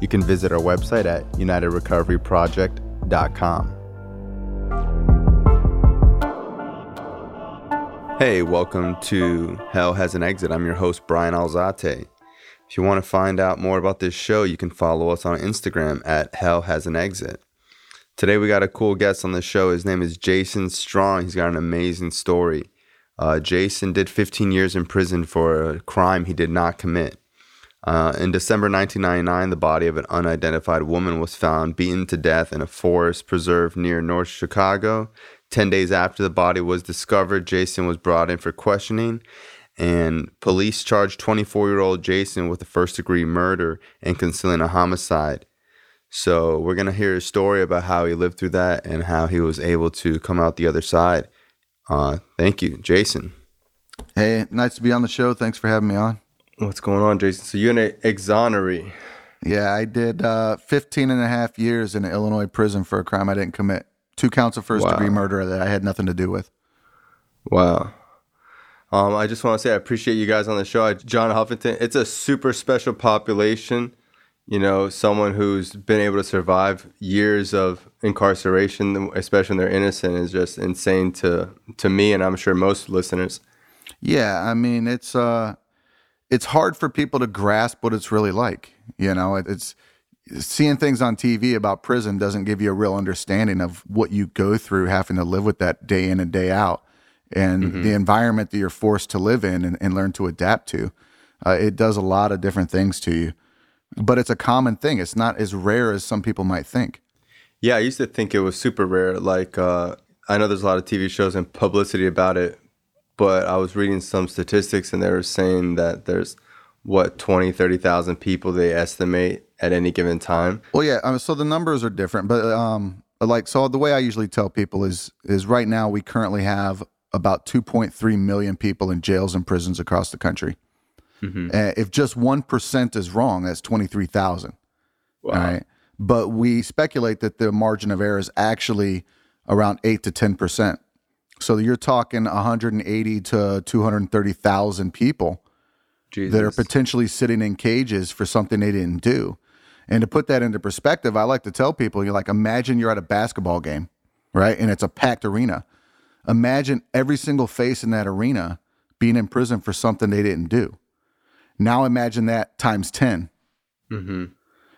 You can visit our website at unitedrecoveryproject.com. Hey, welcome to Hell Has an Exit. I'm your host, Brian Alzate. If you want to find out more about this show, you can follow us on Instagram at Hell Has an Exit. Today we got a cool guest on the show. His name is Jason Strong. He's got an amazing story. Uh, Jason did 15 years in prison for a crime he did not commit. Uh, in December 1999, the body of an unidentified woman was found beaten to death in a forest preserve near North Chicago. Ten days after the body was discovered, Jason was brought in for questioning, and police charged 24 year old Jason with a first degree murder and concealing a homicide. So we're gonna hear his story about how he lived through that and how he was able to come out the other side. Uh, thank you, Jason. Hey, nice to be on the show. Thanks for having me on. What's going on, Jason? So you're in an exoneree. Yeah, I did uh, 15 and a half years in an Illinois prison for a crime I didn't commit. Two counts of first wow. degree murder that I had nothing to do with. Wow. Um, I just want to say I appreciate you guys on the show. John Huffington, it's a super special population you know, someone who's been able to survive years of incarceration, especially when they're innocent, is just insane to to me, and I'm sure most listeners. Yeah, I mean, it's uh, it's hard for people to grasp what it's really like. You know, it's seeing things on TV about prison doesn't give you a real understanding of what you go through having to live with that day in and day out, and mm-hmm. the environment that you're forced to live in and, and learn to adapt to. Uh, it does a lot of different things to you but it's a common thing. It's not as rare as some people might think. Yeah, I used to think it was super rare. Like, uh, I know there's a lot of TV shows and publicity about it, but I was reading some statistics and they were saying that there's what 20, 30,000 people they estimate at any given time. Well, yeah. Um, so the numbers are different, but um, like, so the way I usually tell people is, is right now we currently have about 2.3 million people in jails and prisons across the country. Mm-hmm. Uh, if just 1% is wrong, that's 23,000. Wow. Right. But we speculate that the margin of error is actually around 8 to 10%. So you're talking 180 to 230,000 people Jesus. that are potentially sitting in cages for something they didn't do. And to put that into perspective, I like to tell people, you're like, imagine you're at a basketball game, right? And it's a packed arena. Imagine every single face in that arena being in prison for something they didn't do. Now imagine that times 10. Mm-hmm.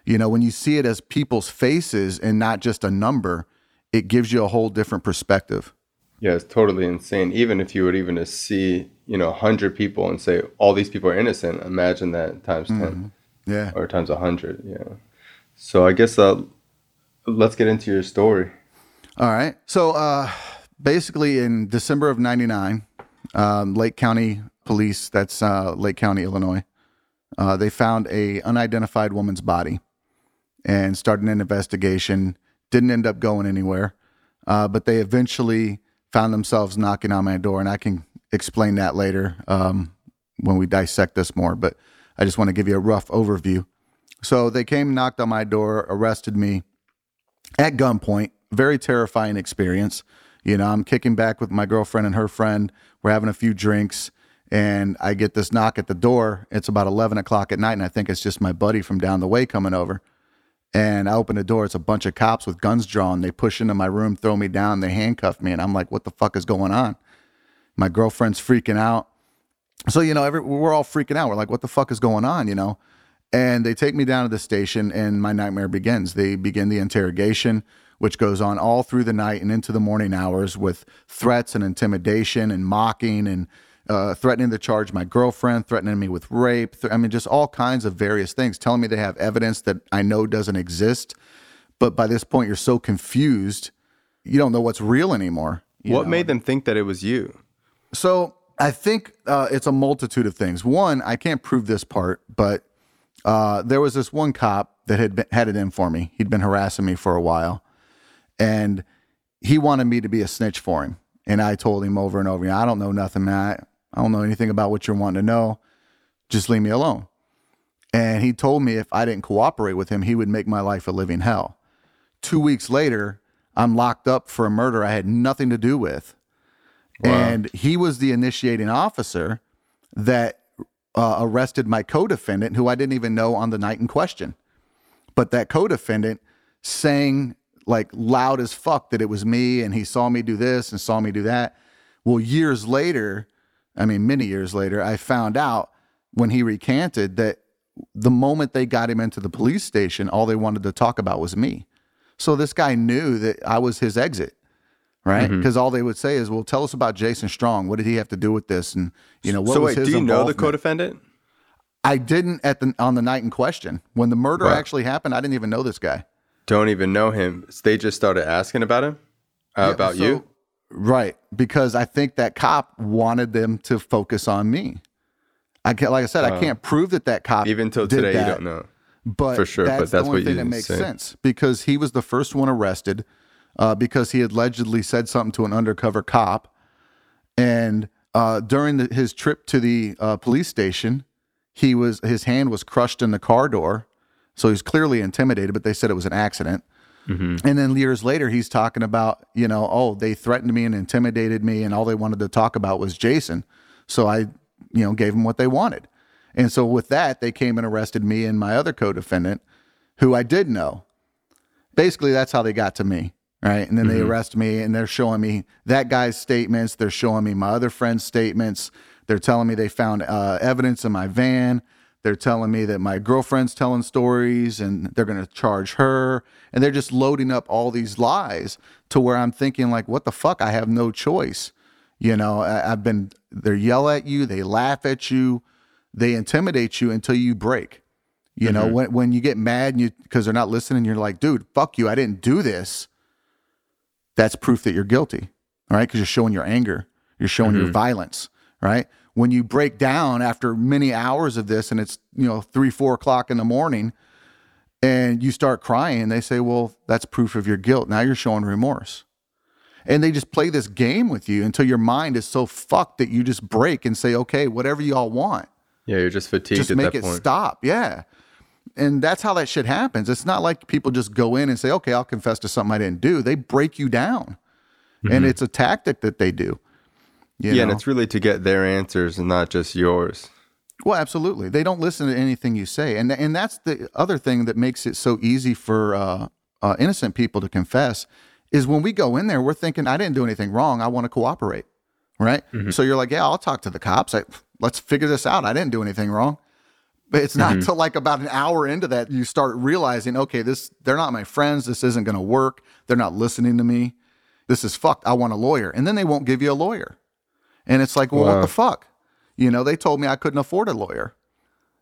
You know, when you see it as people's faces and not just a number, it gives you a whole different perspective. Yeah, it's totally insane. Even if you would even see, you know, 100 people and say all these people are innocent, imagine that times 10. Mm-hmm. Yeah. Or times 100. Yeah. So I guess uh, let's get into your story. All right. So uh, basically, in December of 99, um, Lake County Police, that's uh, Lake County, Illinois, uh, they found a unidentified woman's body and started an investigation. Didn't end up going anywhere, uh, but they eventually found themselves knocking on my door, and I can explain that later um, when we dissect this more. But I just want to give you a rough overview. So they came, knocked on my door, arrested me at gunpoint. Very terrifying experience. You know, I'm kicking back with my girlfriend and her friend. We're having a few drinks and I get this knock at the door. It's about 11 o'clock at night, and I think it's just my buddy from down the way coming over. And I open the door. It's a bunch of cops with guns drawn. They push into my room, throw me down, they handcuff me, and I'm like, "What the fuck is going on?" My girlfriend's freaking out. So you know, every, we're all freaking out. We're like, "What the fuck is going on?" You know. And they take me down to the station, and my nightmare begins. They begin the interrogation, which goes on all through the night and into the morning hours with threats and intimidation and mocking and uh, threatening to charge my girlfriend, threatening me with rape. Th- I mean, just all kinds of various things, telling me they have evidence that I know doesn't exist. But by this point, you're so confused, you don't know what's real anymore. What know? made them think that it was you? So I think uh, it's a multitude of things. One, I can't prove this part, but uh, there was this one cop that had been, had it in for me. He'd been harassing me for a while, and he wanted me to be a snitch for him. And I told him over and over, I don't know nothing, man. I don't know anything about what you're wanting to know. Just leave me alone. And he told me if I didn't cooperate with him, he would make my life a living hell. Two weeks later, I'm locked up for a murder I had nothing to do with. Wow. And he was the initiating officer that uh, arrested my co defendant, who I didn't even know on the night in question. But that co defendant sang like loud as fuck that it was me and he saw me do this and saw me do that. Well, years later, I mean, many years later, I found out when he recanted that the moment they got him into the police station, all they wanted to talk about was me. So this guy knew that I was his exit, right? Because mm-hmm. all they would say is, "Well, tell us about Jason Strong. What did he have to do with this?" And you know, what so was wait, his do you know the co-defendant? I didn't at the on the night in question when the murder actually happened. I didn't even know this guy. Don't even know him. They just started asking about him, uh, yeah, about so, you, right? Because I think that cop wanted them to focus on me. I can't, like I said, uh, I can't prove that that cop even till today that, you don't know, but for sure. That's but that's the only what thing that makes sense because he was the first one arrested uh, because he allegedly said something to an undercover cop, and uh, during the, his trip to the uh, police station, he was his hand was crushed in the car door, so he's clearly intimidated. But they said it was an accident. Mm-hmm. And then years later, he's talking about, you know, oh, they threatened me and intimidated me, and all they wanted to talk about was Jason. So I you know, gave them what they wanted. And so with that, they came and arrested me and my other co-defendant, who I did know. Basically, that's how they got to me, right? And then mm-hmm. they arrest me and they're showing me that guy's statements. They're showing me my other friend's statements. They're telling me they found uh, evidence in my van. They're telling me that my girlfriend's telling stories and they're going to charge her. And they're just loading up all these lies to where I'm thinking, like, what the fuck? I have no choice. You know, I, have been, they yell at you, they laugh at you, they intimidate you until you break. You mm-hmm. know, when, when you get mad and you, because they're not listening, you're like, dude, fuck you, I didn't do this. That's proof that you're guilty, right? Because you're showing your anger, you're showing mm-hmm. your violence, right? When you break down after many hours of this and it's, you know, three, four o'clock in the morning and you start crying, they say, well, that's proof of your guilt. Now you're showing remorse and they just play this game with you until your mind is so fucked that you just break and say, okay, whatever y'all want. Yeah, you're just fatigued. Just make it point. stop. Yeah. And that's how that shit happens. It's not like people just go in and say, okay, I'll confess to something I didn't do. They break you down. Mm-hmm. And it's a tactic that they do. Yeah, know? and it's really to get their answers and not just yours. Well, absolutely. They don't listen to anything you say. And and that's the other thing that makes it so easy for uh, uh, innocent people to confess is when we go in there, we're thinking, I didn't do anything wrong. I want to cooperate. Right. Mm-hmm. So you're like, yeah, I'll talk to the cops. I, let's figure this out. I didn't do anything wrong. But it's not until mm-hmm. like about an hour into that you start realizing, okay, this they're not my friends. This isn't going to work. They're not listening to me. This is fucked. I want a lawyer, and then they won't give you a lawyer. And it's like, well, wow. what the fuck? You know, they told me I couldn't afford a lawyer.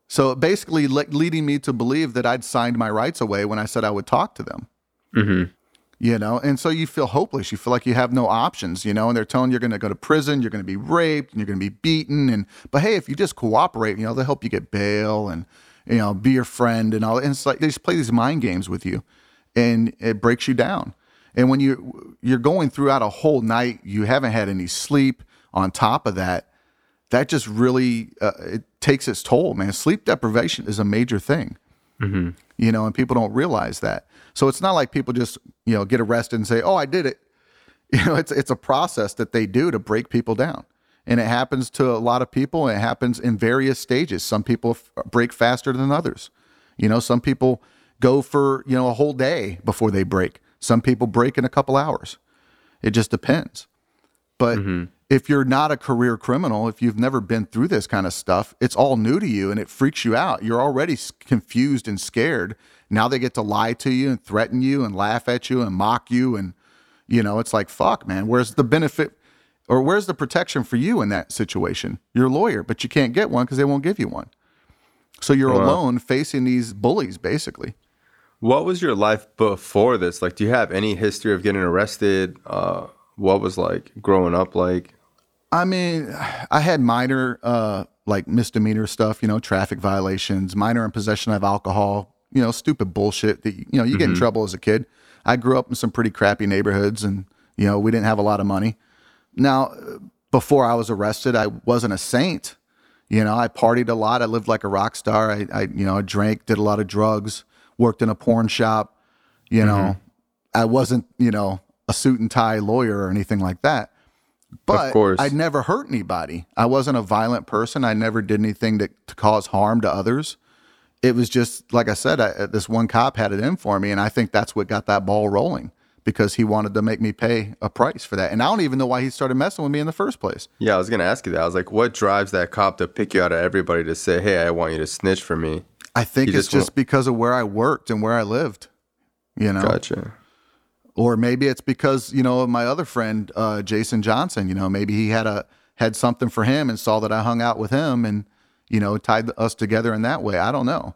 So basically, le- leading me to believe that I'd signed my rights away when I said I would talk to them. Mm-hmm you know and so you feel hopeless you feel like you have no options you know and they're telling you you're going to go to prison you're going to be raped and you're going to be beaten and but hey if you just cooperate you know they'll help you get bail and you know be your friend and all and it's like they just play these mind games with you and it breaks you down and when you you're going throughout a whole night you haven't had any sleep on top of that that just really uh, it takes its toll man sleep deprivation is a major thing mm-hmm. you know and people don't realize that so it's not like people just, you know, get arrested and say, "Oh, I did it." You know, it's it's a process that they do to break people down. And it happens to a lot of people it happens in various stages. Some people f- break faster than others. You know, some people go for, you know, a whole day before they break. Some people break in a couple hours. It just depends. But mm-hmm. If you're not a career criminal, if you've never been through this kind of stuff, it's all new to you and it freaks you out. You're already confused and scared now they get to lie to you and threaten you and laugh at you and mock you. And, you know, it's like, fuck, man, where's the benefit or where's the protection for you in that situation? You're a lawyer, but you can't get one because they won't give you one. So you're wow. alone facing these bullies, basically. What was your life before this? Like, do you have any history of getting arrested? Uh, what was like growing up like? I mean, I had minor, uh, like misdemeanor stuff, you know, traffic violations, minor in possession of alcohol, you know, stupid bullshit that, you know, you get in trouble as a kid. I grew up in some pretty crappy neighborhoods and, you know, we didn't have a lot of money. Now, before I was arrested, I wasn't a saint. You know, I partied a lot. I lived like a rock star. I, I you know, I drank, did a lot of drugs, worked in a porn shop. You know, I wasn't, you know, a suit and tie lawyer or anything like that. But course. I never hurt anybody. I wasn't a violent person. I never did anything to, to cause harm to others. It was just, like I said, I, this one cop had it in for me. And I think that's what got that ball rolling because he wanted to make me pay a price for that. And I don't even know why he started messing with me in the first place. Yeah, I was gonna ask you that. I was like, what drives that cop to pick you out of everybody to say, "Hey, I want you to snitch for me"? I think He it's just just because of where I worked and where I lived, you know. Gotcha. Or maybe it's because you know my other friend uh, Jason Johnson. You know, maybe he had a had something for him and saw that I hung out with him and you know tied us together in that way. I don't know.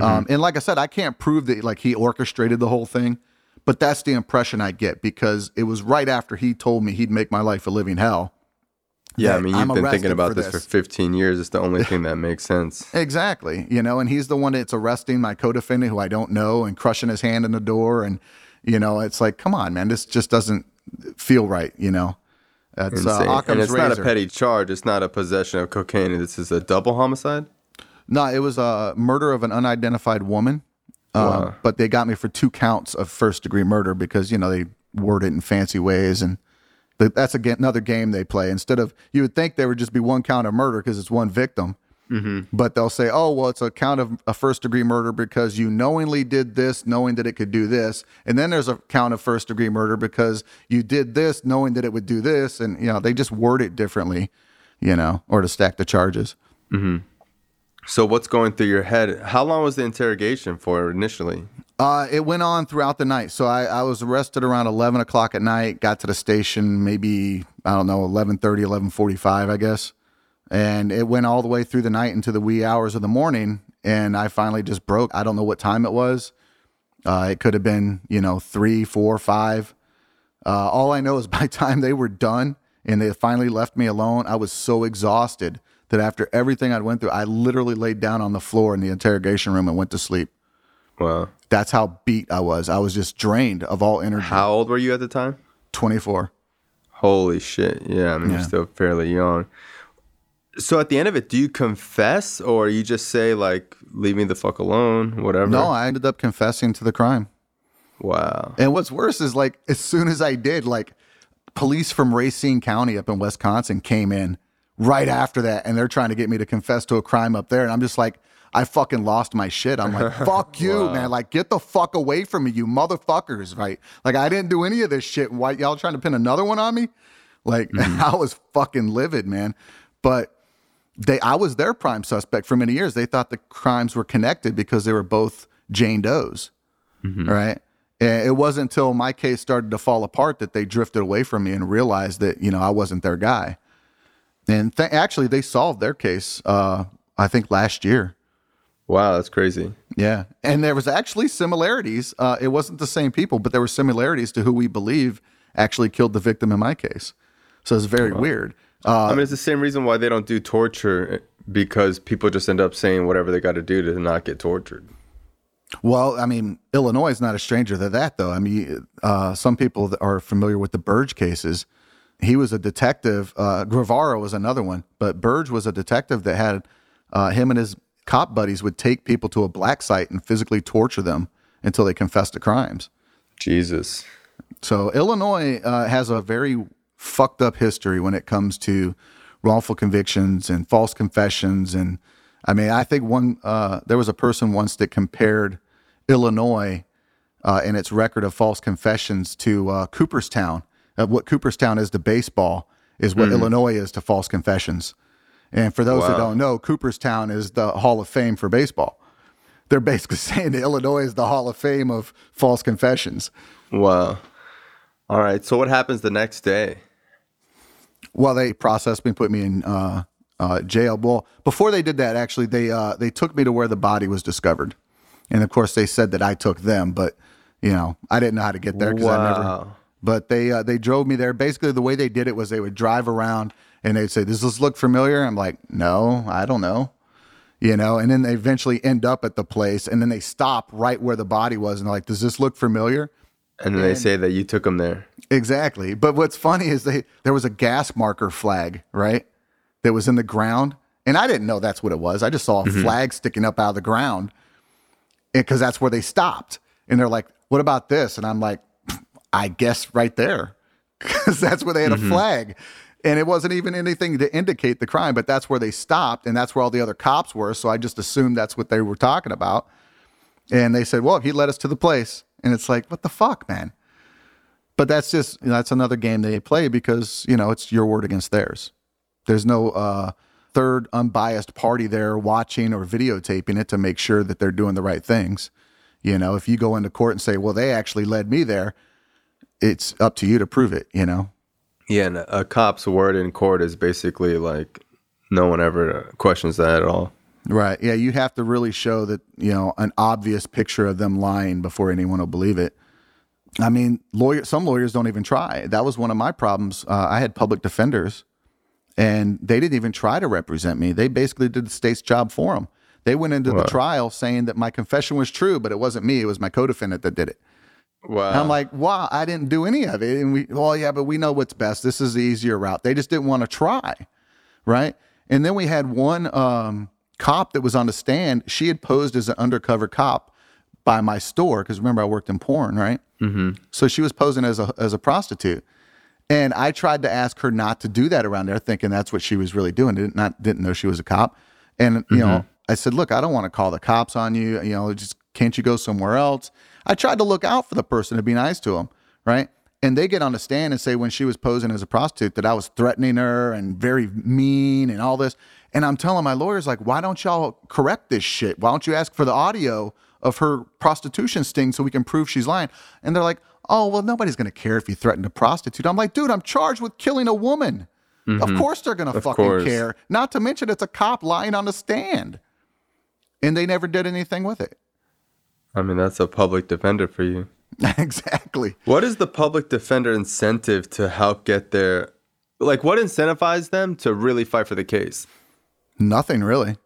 Um, and like I said, I can't prove that like he orchestrated the whole thing, but that's the impression I get because it was right after he told me he'd make my life a living hell. Yeah, I mean, I'm you've been thinking about for this. for 15 years. It's the only thing that makes sense. Exactly. You know, and he's the one that's arresting my co-defendant who I don't know and crushing his hand in the door. And, you know, it's like, come on, man, this just doesn't feel right. You know, that's uh, Occam's and it's not a petty charge. It's not a possession of cocaine. This is a double homicide. No, it was a murder of an unidentified woman. Uh, But they got me for two counts of first degree murder because, you know, they word it in fancy ways. And that's again another game they play. Instead of, you would think there would just be one count of murder because it's one victim. But they'll say, oh, well, it's a count of a first degree murder because you knowingly did this, knowing that it could do this. And then there's a count of first degree murder because you did this, knowing that it would do this. And, you know, they just word it differently, you know, or to stack the charges. So what's going through your head? How long was the interrogation for initially? Uh, it went on throughout the night. So I, I was arrested around 11 o'clock at night, got to the station maybe, I don't know, 11.30, 11.45, I guess. And it went all the way through the night into the wee hours of the morning. And I finally just broke. I don't know what time it was. Uh, it could have been, you know, three, four, five. Uh, all I know is by the time they were done and they finally left me alone, I was so exhausted that after everything I'd went through, I literally laid down on the floor in the interrogation room and went to sleep. Wow. That's how beat I was. I was just drained of all energy. How old were you at the time? 24. Holy shit. Yeah, I mean, Yeah. you're still fairly young. So at the end of it, do you confess or you just say, like, leave me the fuck alone, whatever? No, I ended up confessing to the crime. Wow. And what's worse is like as soon as I did, like police from Racine County up in Wisconsin came in right after that and they're trying to get me to confess to a crime up there. And I'm just like, I fucking lost my shit. I'm like, fuck you, man. Like, get the fuck away from me, you motherfuckers, right? Like, I didn't do any of this shit. Why y'all trying to pin another one on me? Like, mm-hmm. I was fucking livid, man. But they I was their prime suspect for many years. They thought the crimes were connected because they were both Jane Doe's. Right. And it wasn't until my case started to fall apart that they drifted away from me and realized that, you know, I wasn't their guy. And th- actually, they solved their case, uh, I think, last year. Wow, that's crazy. Yeah. And there was actually similarities. Uh, it wasn't the same people, but there were similarities to who we believe actually killed the victim in my case. So it's very weird. Uh, I mean, it's the same reason why they don't do torture because people just end up saying whatever they got to do to not get tortured. Well, I mean, Illinois is not a stranger to that, though. I mean, uh, some people are familiar with the Burge cases. He was a detective. Uh, Guevara was another one, but Burge was a detective that had uh, him and his cop buddies would take people to a black site and physically torture them until they confessed to crimes. Jesus. So Illinois uh, has a very fucked up history when it comes to wrongful convictions and false confessions. And I mean, I think one uh, there was a person once that compared Illinois uh, and its record of false confessions to uh, Cooperstown. Uh, what Cooperstown is to baseball is what Illinois is to false confessions. And for those that don't know, Cooperstown is the Hall of Fame for baseball. They're basically saying that Illinois is the Hall of Fame of false confessions. Wow. All right. So what happens the next day? Well, they processed me, put me in uh, uh, jail. Well, before they did that, actually, they uh, they took me to where the body was discovered, and of course, they said that I took them, but you know, I didn't know how to get there because I never. But they uh, they drove me there. Basically, the way they did it was they would drive around and they'd say, "Does this look familiar?" I'm like, "No, I don't know." you know, and then they eventually end up at the place and then they stop right where the body was and they're like, does this look familiar? And then they say that you took them there. Exactly. But what's funny is they there was a gas marker flag, right? That was in the ground. And I didn't know that's what it was. I just saw a mm-hmm. flag sticking up out of the ground because that's where they stopped. And they're like, what about this? And I'm like, I guess right there because that's where they had a mm-hmm. flag. And it wasn't even anything to indicate the crime, but that's where they stopped. And that's where all the other cops were. So I just assumed that's what they were talking about. And they said, well, he led us to the place. And it's like, what the fuck, man? But that's just, that's another game they play because, you know, it's your word against theirs. There's no uh, third unbiased party there watching or videotaping it to make sure that they're doing the right things. You know, if you go into court and say, well, they actually led me there, it's up to you to prove it, you know? Yeah, and a cop's word in court is basically like no one ever questions that at all. Right. Yeah. You have to really show that, you know, an obvious picture of them lying before anyone will believe it. I mean, lawyer, some lawyers don't even try. That was one of my problems. Uh, I had public defenders and they didn't even try to represent me. They basically did the state's job for them. They went into the trial saying that my confession was true, but it wasn't me. It was my co-defendant that did it. Wow. And I'm like, wow, I didn't do any of it. And we, well, yeah, but we know what's best. This is the easier route. They just didn't want to try. Right. And then we had one um, cop that was on the stand. She had posed as an undercover cop by my store. Cause remember, I worked in porn. Right. Mm-hmm. So she was posing as a, as a prostitute. And I tried to ask her not to do that around there, thinking that's what she was really doing. Didn't not didn't know she was a cop. And you know, I said, look, I don't want to call the cops on you. You know, just can't you go somewhere else? I tried to look out for the person to be nice to them, right? And they get on the stand and say when she was posing as a prostitute that I was threatening her and very mean and all this. And I'm telling my lawyers like, why don't y'all correct this shit? Why don't you ask for the audio of her prostitution sting so we can prove she's lying? And they're like, oh well, nobody's gonna care if you threaten to prostitute. I'm like, dude, I'm charged with killing a woman. Of mm-hmm. course they're gonna fucking course. care. Not to mention it's a cop lying on the stand. And they never did anything with it. I mean, that's a public defender for you. exactly. What is the public defender incentive to help get their like what incentivized them to really fight for the case? Nothing really.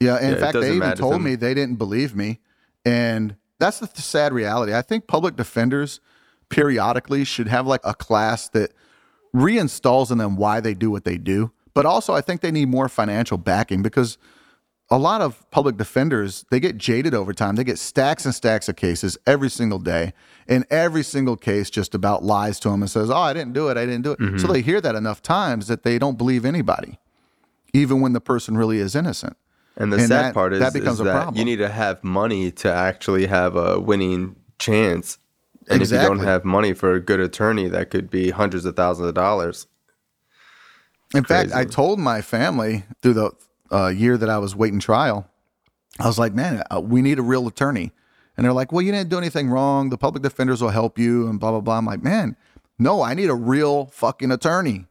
Yeah, in Yeah, fact, they even told them. me they didn't believe me, and that's the sad reality. I think public defenders periodically should have like a class that reinstalls in them why they do what they do. But also, I think they need more financial backing because a lot of public defenders they get jaded over time. They get stacks and stacks of cases every single day, and every single case just about lies to them and says, "Oh, I didn't do it. I didn't do it." Mm-hmm. So they hear that enough times that they don't believe anybody, even when the person really is innocent. And the And sad that- part is that becomes is a that problem. you need to have money to actually have a winning chance. And if you don't have money for a good attorney, that could be hundreds of thousands of dollars. In fact, I told my family through the uh, year that I was waiting trial, I was like, man, uh, we need a real attorney. And they're like, well, you didn't do anything wrong. The public defenders will help you and blah, blah, blah. I'm like, man, no, I need a real fucking attorney.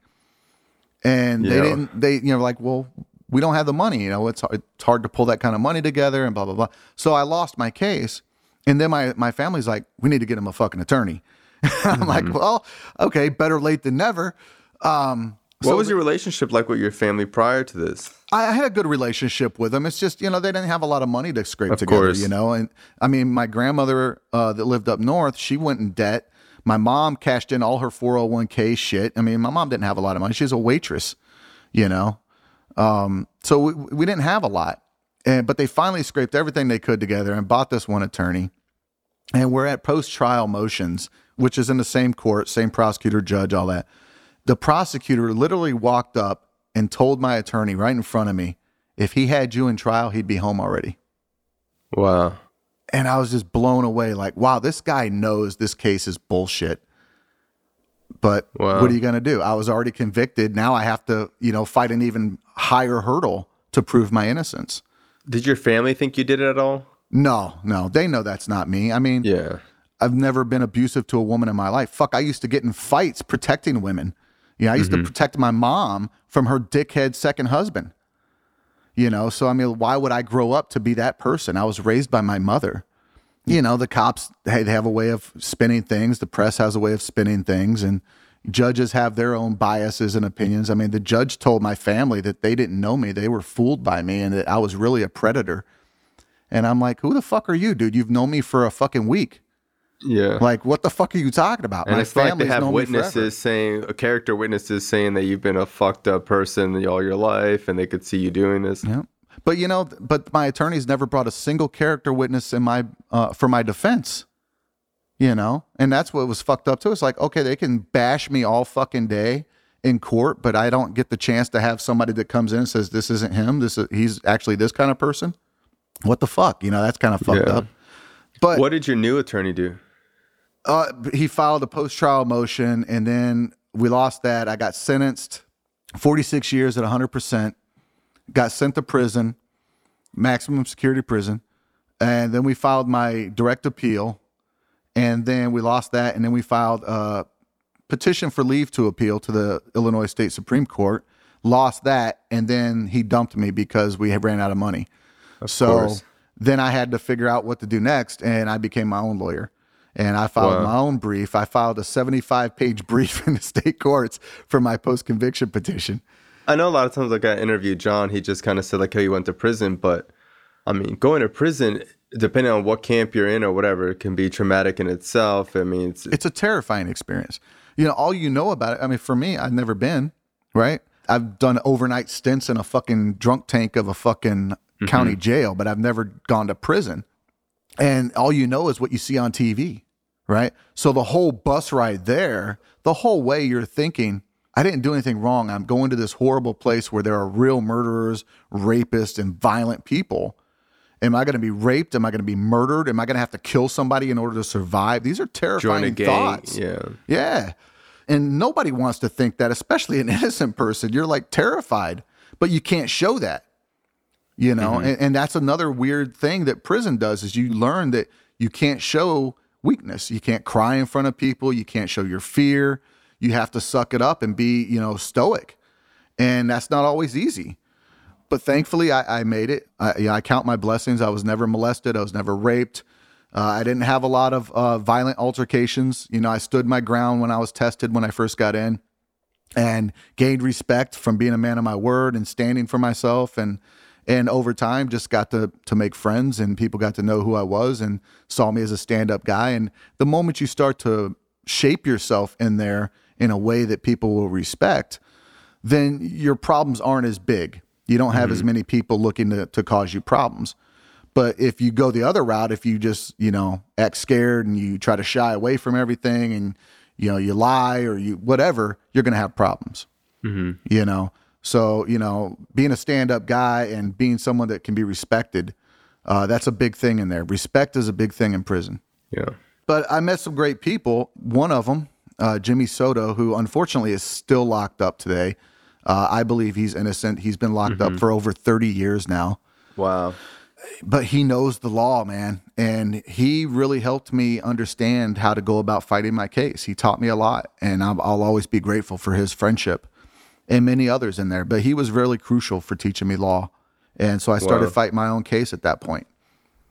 And they Yeah. didn't, they, you know, like, well, we don't have the money. You know, it's, hard- it's hard to pull that kind of money together and blah, blah, blah. So I lost my case. And then my, my family's like, we need to get him a fucking attorney. I'm like, Mm-hmm. well, okay, better late than never. Um, What was your relationship like with your family prior to this? I I had a good relationship with them. It's just, you know, they didn't have a lot of money to scrape Of together, course. you know. And I mean, my grandmother uh, that lived up north, she went in debt. My mom cashed in all her 401k shit. I mean, my mom didn't have a lot of money. She's a waitress, you know. Um, so we, we didn't have a lot. And, but they finally scraped everything they could together and bought this one attorney. And we're at post trial motions, which is in the same court, same prosecutor, judge, all that. The prosecutor literally walked up and told my attorney right in front of me, if he had you in trial, he'd be home already. Wow. And I was just blown away like, wow, this guy knows this case is bullshit. But Wow. what are you going to do? I was already convicted. Now I have to, you know, fight an even higher hurdle to prove my innocence. Did your family think you did it at all? No, no, they know that's not me. I mean, Yeah. I've never been abusive to a woman in my life. Fuck, I used to get in fights protecting women. You know, I used to mm-hmm. protect my mom from her dickhead second husband. You know, so I mean, why would I grow up to be that person? I was raised by my mother. You know, the cops, hey, they have a way of spinning things. The press has a way of spinning things. And, Judges have their own biases and opinions. I mean, the judge told my family that they didn't know me, they were fooled by me, and that I was really a predator. And I'm like, who the fuck are you, dude? You've known me for a fucking week. Yeah. Like, what the fuck are you talking about? and my it's like they have known me forever. witnesses saying, a character witnesses saying that you've been a fucked up person all your life, and they could see you doing this. Yeah. But you know, but my attorneys never brought a single character witness in my uh, for my defense. You know, and that's what was fucked up too. It's like, okay, they can bash me all fucking day in court, but I don't get the chance to have somebody that comes in and says this isn't him. This is he's actually this kind of person. What the fuck? You know, that's kind of fucked Yeah. up. But What did your new attorney do? Uh, he filed a post trial motion, and then we lost that. I got sentenced 46 years at 100%, got sent to prison, maximum security prison. And then we filed my direct appeal, and then we lost that. And then we filed a petition for leave to appeal to the Illinois State Supreme Court, lost that. And then he dumped me because we had ran out of money. so course. then I had to figure out what to do next, and I became my own lawyer. And I filed Wow. my own brief. I filed a 75 page brief in the state courts for my post conviction petition. I know a lot of times, like I interviewed John, he just kind of said like, "Hey, you went to prison," but I mean, going to prison, depending on what camp you're in or whatever, it can be traumatic in itself. I mean, it's It's a terrifying experience. You know, all you know about it. I mean, for me, I've never been, right? I've done overnight stints in a fucking drunk tank of a fucking mm-hmm. county jail, but I've never gone to prison. And all you know is what you see on TV, right? So the whole bus ride there, the whole way you're thinking, I didn't do anything wrong. I'm going to this horrible place where there are real murderers, rapists, and violent people. Am I going to be raped? Am I going to be murdered? Am I going to have to kill somebody in order to survive? These are join terrifying thoughts. Yeah, Yeah. And nobody wants to think that, especially an innocent person. You're like terrified, but you can't show that. You know, and, and that's another weird thing that prison does is you learn that you can't show weakness. You can't cry in front of people. You can't show your fear. You have to suck it up and be, you know, stoic. And that's not always easy. But thankfully, I, I made it. I, you know, I count my blessings. I was never molested. I was never raped. Uh, I didn't have a lot of uh, violent altercations. You know, I stood my ground when I was tested when I first got in and gained respect from being a man of my word and standing for myself and and over time just got to to make friends and people got to know who I was and saw me as a stand-up guy and the moment you start to shape yourself in there in a way that people will respect then your problems aren't as big. You don't have as mm-hmm. many people looking to, to cause you problems. But if you go the other route, if you just, you know, act scared and you try to shy away from everything and, you know, you lie or you whatever, you're going to have problems. Mm-hmm. You know, so, you know, being a stand up guy and being someone that can be respected, uh, that's a big thing in there. Respect is a big thing in prison. yeah. But I met some great people. One of them, uh, Jimmy Soto, who unfortunately is still locked up today. Uh, I believe he's innocent. He's been locked up for over 30 years now. Wow. But he knows the law, man. And he really helped me understand how to go about fighting my case. He taught me a lot. And I'll, I'll always be grateful for his friendship and many others in there. But he was really crucial for teaching me law. And so I started Wow. fighting my own case at that point.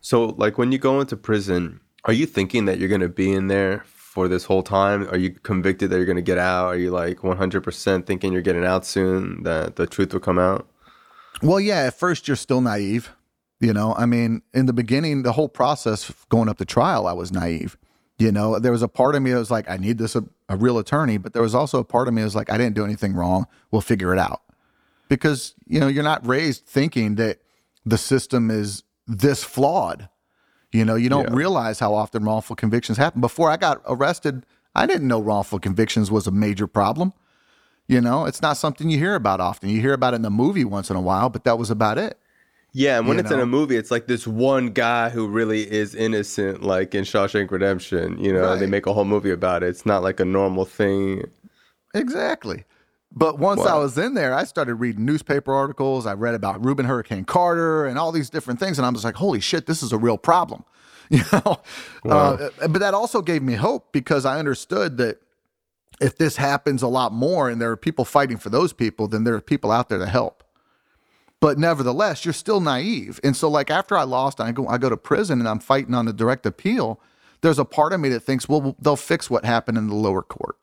So, like, when you go into prison, are you thinking that you're going to be in there for this whole time? Are you convicted that you're going to get out? Are you like 100% thinking you're getting out soon, that the truth will come out? Well, yeah, at first you're still naive. You know, I mean, in the beginning, the whole process going up to trial, I was naive. You know, there was a part of me that was like, I need this uh, a, real attorney, but there was also a part of me that was like, I didn't do anything wrong. We'll figure it out. Because, you know, you're not raised thinking that the system is this flawed. You know, you don't Yeah. realize how often wrongful convictions happen. Before I got arrested, I didn't know wrongful convictions was a major problem. You know, it's not something you hear about often. You hear about it in the movie once in a while, but that was about it. Yeah, and when it's in a movie, it's like this one guy who really is innocent, like in Shawshank Redemption. You know, they make a whole movie about it. It's not like a normal thing. Exactly. But once I was in there, I started reading newspaper articles. I read about Rubin Hurricane Carter and all these different things. And I'm just like, holy shit, this is a real problem. You know? Uh, but that also gave me hope because I understood that if this happens a lot more and there are people fighting for those people, then there are people out there to help. But nevertheless, you're still naive. And so, like after I lost, I go I go to prison and I'm fighting on the direct appeal. There's a part of me that thinks, well, they'll fix what happened in the lower court.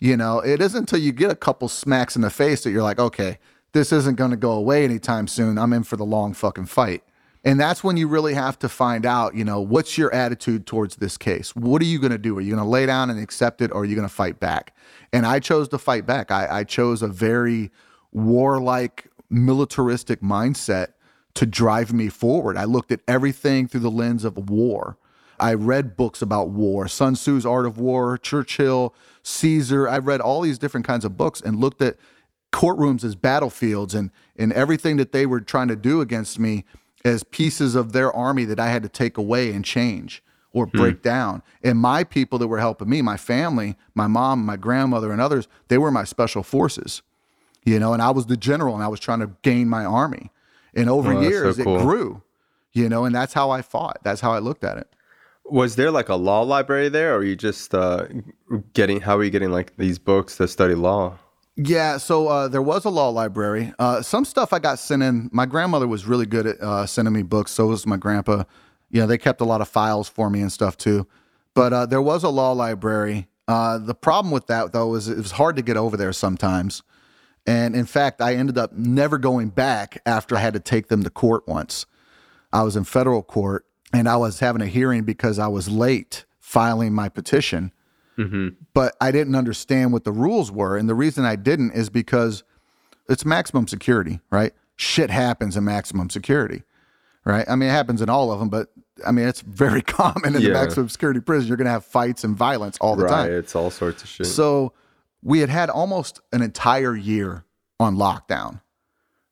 You know, it isn't until you get a couple smacks in the face that you're like, okay, this isn't going to go away anytime soon. I'm in for the long fucking fight. And that's when you really have to find out, you know, what's your attitude towards this case? What are you going to do? Are you going to lay down and accept it or are you going to fight back? And I chose to fight back. I, I chose a very warlike, militaristic mindset to drive me forward. I looked at everything through the lens of war. I read books about war, Sun Tzu's Art of War, Churchill, Caesar. I read all these different kinds of books and looked at courtrooms as battlefields and, and everything that they were trying to do against me as pieces of their army that I had to take away and change or break hmm. down. And my people that were helping me, my family, my mom, my grandmother, and others, they were my special forces. You know, and I was the general and I was trying to gain my army. And over oh, years so cool. it grew. You know, and that's how I fought. That's how I looked at it. Was there like a law library there, or are you just uh, getting? How are you getting like these books to study law? Yeah, so uh, there was a law library. Uh, some stuff I got sent in. My grandmother was really good at uh, sending me books. So was my grandpa. You know, they kept a lot of files for me and stuff too. But uh, there was a law library. Uh, the problem with that though is it was hard to get over there sometimes. And in fact, I ended up never going back after I had to take them to court once. I was in federal court and I was having a hearing because I was late filing my petition. Mm-hmm. But I didn't understand what the rules were. And the reason I didn't is because it's maximum security, right? Shit happens in maximum security, right? I mean, it happens in all of them, but I mean, it's very common in yeah. the maximum security prison. You're going to have fights and violence all the right, time. It's all sorts of shit. So we had had almost an entire year on lockdown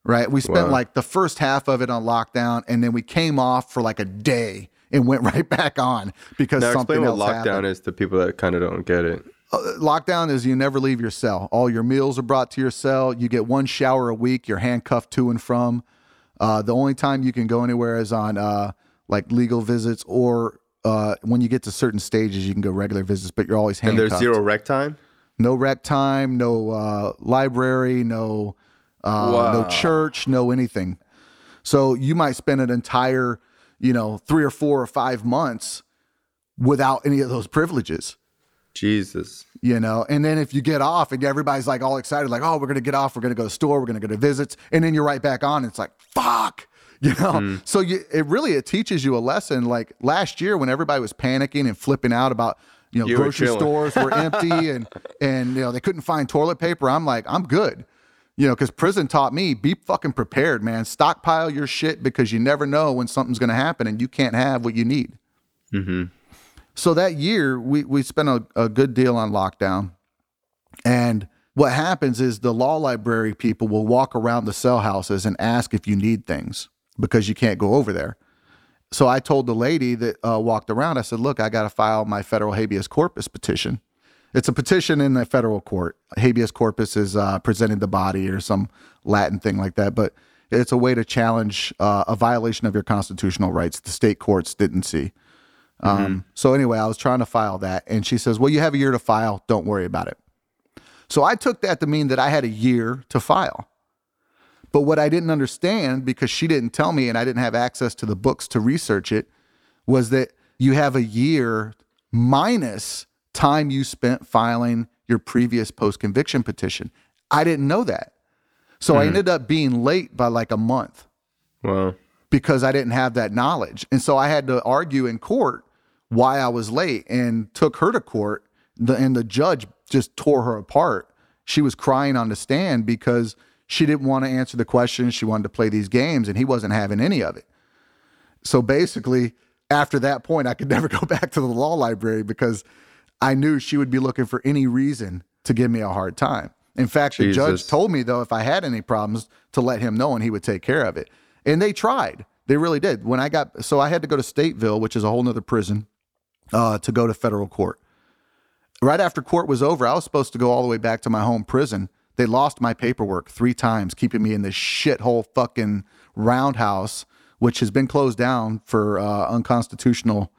right? We spent wow. like the first half of it on lockdown, and then we came off for like a day and went right back on because now something explain what lockdown happened. is to people that kind of don't get it. Uh, lockdown is you never leave your cell. All your meals are brought to your cell. You get one shower a week. You're handcuffed to and from. Uh, the only time you can go anywhere is on uh, like legal visits or uh, when you get to certain stages, you can go regular visits, but you're always handcuffed. And there's zero rec time. No rec time. No uh, library. No uh, wow. no church, no anything. So you might spend an entire, you know, three or four or five months without any of those privileges. Jesus. You know, and then if you get off and everybody's like all excited, like, oh, we're going to get off, we're going to go to the store, we're going to go to visits. And then you're right back on. it's like, fuck, you know? Mm. So you, it really, it teaches you a lesson. Like last year when everybody was panicking and flipping out about, you know, you grocery were stores were empty and, and, you know, they couldn't find toilet paper. I'm like, I'm good you know, because prison taught me be fucking prepared, man. Stockpile your shit because you never know when something's going to happen and you can't have what you need. Mm-hmm. So that year, we, we spent a, a good deal on lockdown. And what happens is the law library people will walk around the cell houses and ask if you need things because you can't go over there. So I told the lady that uh, walked around, I said, Look, I got to file my federal habeas corpus petition. It's a petition in the federal court. Habeas corpus is uh, presenting the body or some Latin thing like that, but it's a way to challenge uh, a violation of your constitutional rights. The state courts didn't see. Um, mm-hmm. So anyway, I was trying to file that, and she says, "Well, you have a year to file. Don't worry about it." So I took that to mean that I had a year to file. But what I didn't understand, because she didn't tell me and I didn't have access to the books to research it, was that you have a year minus time you spent filing your previous post conviction petition. I didn't know that. So mm. I hmm. ended up being late by like a month. Wow. Because I didn't have that knowledge. And so I had to argue in court why I was late and took her to court. The, and the judge just tore her apart. She was crying on the stand because she didn't want to answer the questions. She wanted to play these games, and he wasn't having any of it. So basically, after that point, I could never go back to the law library because I knew she would be looking for any reason to give me a hard time. In fact, Jesus. the judge told me, though, if I had any problems, to let him know and he would take care of it. And they tried. They really did. When I got, so I had to go to Stateville, which is a whole nother prison, uh, to go to federal court. Right after court was over, I was supposed to go all the way back to my home prison. They lost my paperwork three times, keeping me in this shithole fucking roundhouse, which has been closed down for uh, unconstitutional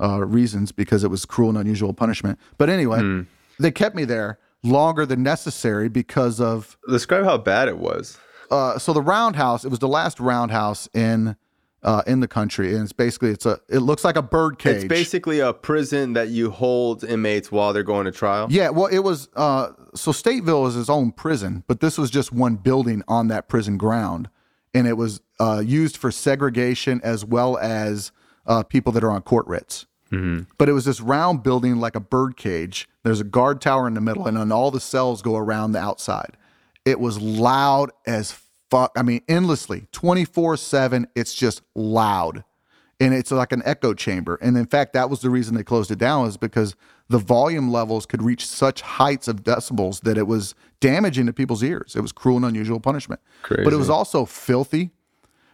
uh, reasons because it was cruel and unusual punishment. But anyway, mm. they kept me there longer than necessary because of. Describe how bad it was. Uh, so the roundhouse, it was the last roundhouse in uh, in the country, and it's basically it's a it looks like a bird cage. It's basically a prison that you hold inmates while they're going to trial. Yeah, well, it was uh, so Stateville is its own prison, but this was just one building on that prison ground, and it was uh, used for segregation as well as uh, people that are on court writs. But it was this round building like a bird cage. There's a guard tower in the middle, and then all the cells go around the outside. It was loud as fuck. I mean, endlessly, 24 7. It's just loud. And it's like an echo chamber. And in fact, that was the reason they closed it down, is because the volume levels could reach such heights of decibels that it was damaging to people's ears. It was cruel and unusual punishment. But it was also filthy.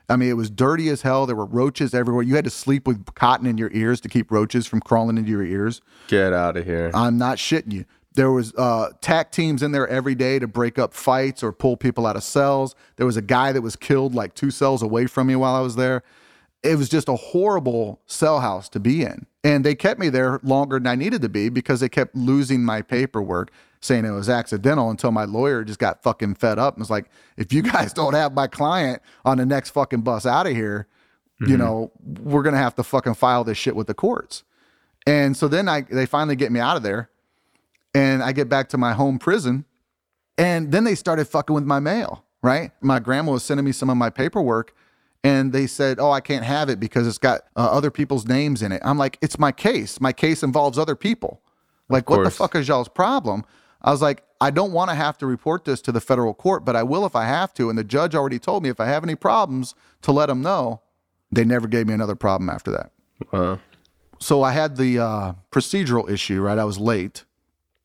I mean, it was dirty as hell. There were roaches everywhere. You had to sleep with cotton in your ears to keep roaches from crawling into your ears. Get out of here. I'm not shitting you. There was uh, tack teams in there every day to break up fights or pull people out of cells. There was a guy that was killed like two cells away from me while I was there. It was just a horrible cell house to be in. And they kept me there longer than I needed to be because they kept losing my paperwork, saying it was accidental until my lawyer just got fucking fed up and was like, if you guys don't have my client on the next fucking bus out of here, you know, we're gonna have to fucking file this shit with the courts. And so then I they finally get me out of there and I get back to my home prison. And then they started fucking with my mail, right? My grandma was sending me some of my paperwork and they said, Oh, I can't have it because it's got uh, other people's names in it. I'm like, It's my case. My case involves other people. Like, what the fuck is y'all's problem? I was like, I don't want to have to report this to the federal court, but I will if I have to. And the judge already told me if I have any problems to let them know. They never gave me another problem after that Wow. so I had the uh, procedural issue, right? I was late.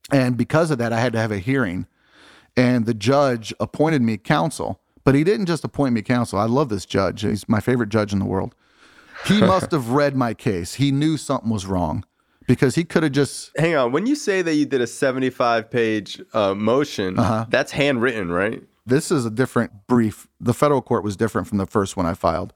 And because of that, I had to have a hearing. And the judge appointed me counsel, but he didn't just appoint me counsel. I love this judge. He's my favorite judge in the world. He must have read my case. He knew something was wrong because he could have just, Hang on. When you say that you did a 75 page uh, motion, Uh-huh. that's handwritten, right? this is a different brief. The federal court was different from the first one I filed,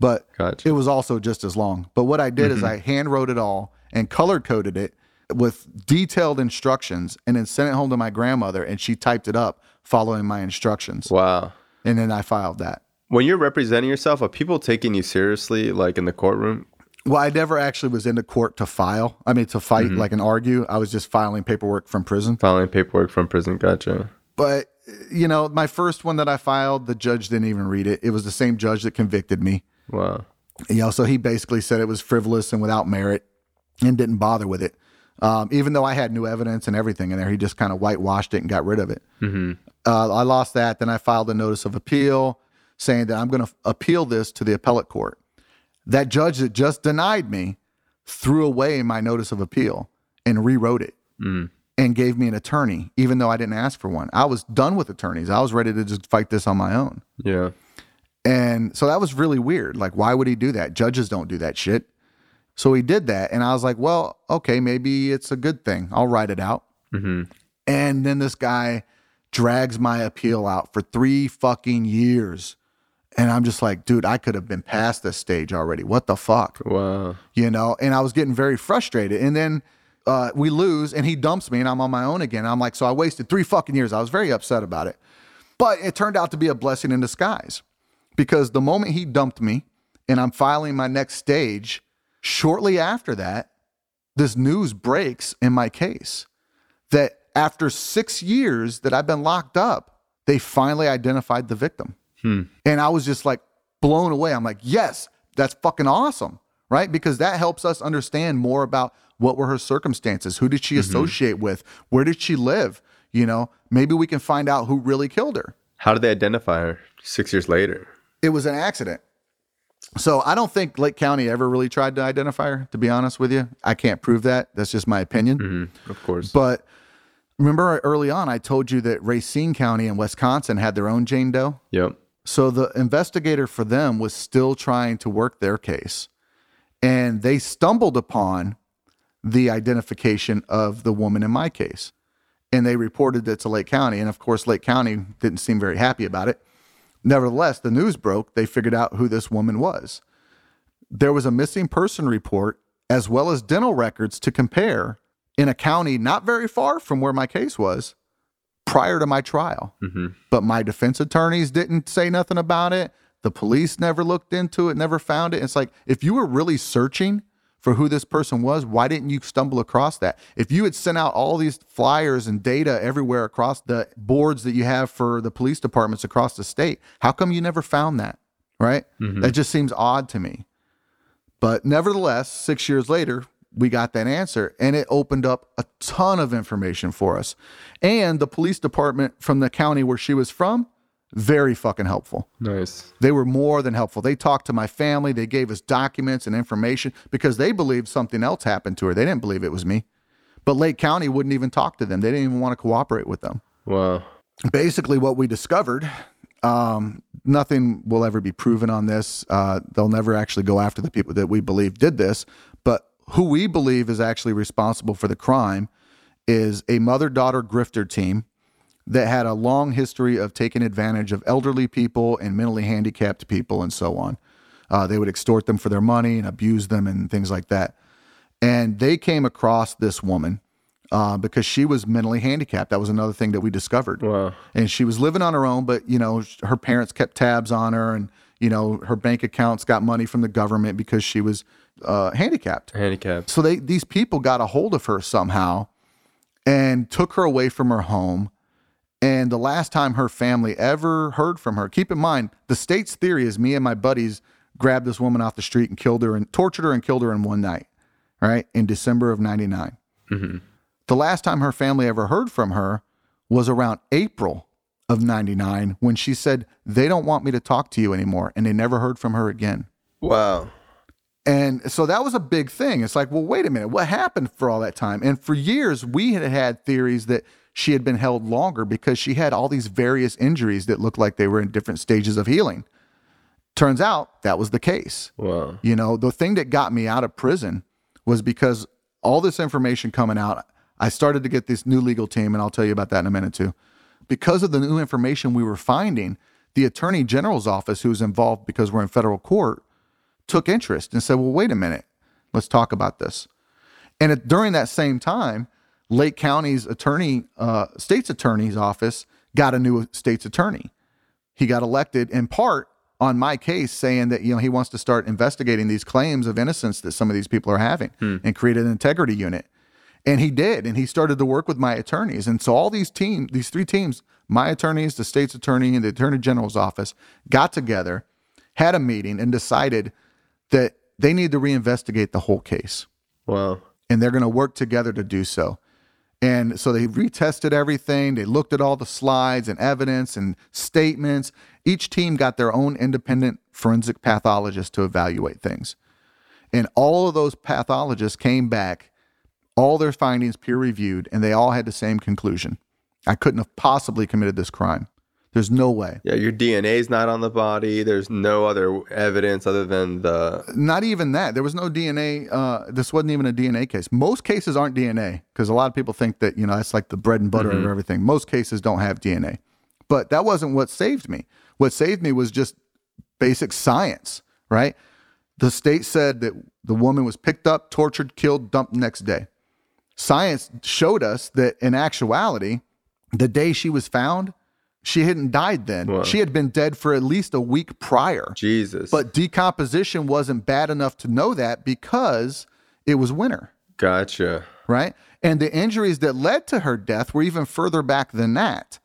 but Gotcha. it was also just as long. But what I did is I hand wrote it all and color coded it with detailed instructions and then sent it home to my grandmother and she typed it up following my instructions. Wow. And then I filed that. When you're representing yourself, are people taking you seriously, like in the courtroom? Well, I never actually was in the court to file. I mean, to fight mm-hmm. like and argue. I was just filing paperwork from prison. Filing paperwork from prison. Gotcha. But, you know, my first one that I filed, the judge didn't even read it. It was the same judge that convicted me. Wow. you know, so he basically said it was frivolous and without merit and didn't bother with it. Um, even though I had new evidence and everything in there, he just kind of whitewashed it and got rid of it. Uh, I lost that. Then I filed a notice of appeal saying that I'm going to appeal this to the appellate court. That judge that just denied me threw away my notice of appeal and rewrote it and gave me an attorney, even though I didn't ask for one. I was done with attorneys. I was ready to just fight this on my own. Yeah. And so that was really weird. Like, why would he do that? Judges don't do that shit. So he did that. And I was like, well, okay, maybe it's a good thing. I'll write it out. And then this guy drags my appeal out for three fucking years. And I'm just like, dude, I could have been past this stage already. What the fuck? Wow. you know, and I was getting very frustrated. And then uh, we lose, and he dumps me, and I'm on my own again. I'm like, so I wasted three fucking years. I was very upset about it, but it turned out to be a blessing in disguise because the moment he dumped me, and I'm filing my next stage, shortly after that, this news breaks in my case that after six years that I've been locked up, they finally identified the victim. Hmm. And I was just like blown away. I'm like, yes, that's fucking awesome. Right. Because that helps us understand more about what were her circumstances. Who did she mm-hmm. associate with? Where did she live? You know, maybe we can find out who really killed her. How did they identify her six years later? It was an accident. So I don't think Lake County ever really tried to identify her, to be honest with you. I can't prove that. That's just my opinion. Mm-hmm. Of course. But remember early on, I told you that Racine County in Wisconsin had their own Jane Doe? yep. So the investigator for them was still trying to work their case. And they stumbled upon the identification of the woman in my case. And they reported it to Lake County. And of course, Lake County didn't seem very happy about it. Nevertheless, the news broke. They figured out who this woman was. There was a missing person report as well as dental records to compare in a county not very far from where my case was prior to my trial. Mm-hmm. But my defense attorneys didn't say nothing about it. The police never looked into it, never found it. It's like if you were really searching for who this person was, why didn't you stumble across that? If you had sent out all these flyers and data everywhere across the boards that you have for the police departments across the state, how come you never found that? Right? Mm-hmm. That just seems odd to me. But nevertheless, six years later, we got that answer and it opened up a ton of information for us. And the police department from the county where she was from, very fucking helpful. Nice. They were more than helpful. They talked to my family. They gave us documents and information because they believed something else happened to her. They didn't believe it was me. But Lake County wouldn't even talk to them. They didn't even want to cooperate with them. Wow. Basically, what we discovered um, nothing will ever be proven on this. Uh, they'll never actually go after the people that we believe did this. But who we believe is actually responsible for the crime is a mother daughter grifter team that had a long history of taking advantage of elderly people and mentally handicapped people and so on. Uh, they would extort them for their money and abuse them and things like that. And they came across this woman uh, because she was mentally handicapped. That was another thing that we discovered. Wow. And she was living on her own, but you know, her parents kept tabs on her, and you know, her bank accounts got money from the government because she was uh, handicapped. Handicapped. So they these people got a hold of her somehow and took her away from her home. And the last time her family ever heard from her, keep in mind, the state's theory is me and my buddies grabbed this woman off the street and killed her and tortured her and killed her in one night, right? In December of 99. Mm-hmm. The last time her family ever heard from her was around April of 99 when she said, They don't want me to talk to you anymore. And they never heard from her again. Wow. And so that was a big thing. It's like, well, wait a minute, what happened for all that time? And for years, we had had theories that she had been held longer because she had all these various injuries that looked like they were in different stages of healing. Turns out that was the case. Wow. You know, the thing that got me out of prison was because all this information coming out, I started to get this new legal team, and I'll tell you about that in a minute too. Because of the new information we were finding, the attorney general's office, who's involved because we're in federal court, took interest and said, well, wait a minute, let's talk about this. And it, during that same time, Lake County's attorney, uh, state's attorney's office got a new state's attorney. He got elected in part on my case, saying that you know he wants to start investigating these claims of innocence that some of these people are having and create an integrity unit. And he did, and he started to work with my attorneys. And so all these teams, these three teams, my attorneys, the state's attorney, and the attorney general's office, got together, had a meeting, and decided that they need to reinvestigate the whole case Wow. and they're going to work together to do so. And so they retested everything. They looked at all the slides and evidence and statements. Each team got their own independent forensic pathologist to evaluate things. And all of those pathologists came back, all their findings peer reviewed, and they all had the same conclusion. I couldn't have possibly committed this crime. There's no way. Yeah, your DNA's not on the body. There's no other evidence other than the. Not even that. There was no DNA. Uh, this wasn't even a DNA case. Most cases aren't DNA because a lot of people think that, you know, that's like the bread and butter of everything. Most cases don't have DNA. But that wasn't what saved me. What saved me was just basic science, right? The state said that the woman was picked up, tortured, killed, dumped next day. Science showed us that in actuality, the day she was found, she hadn't died then. Wow. She had been dead for at least a week prior. Jesus. But decomposition wasn't bad enough to know that because it was winter, Gotcha. right? And the injuries that led to her death were even further back than that.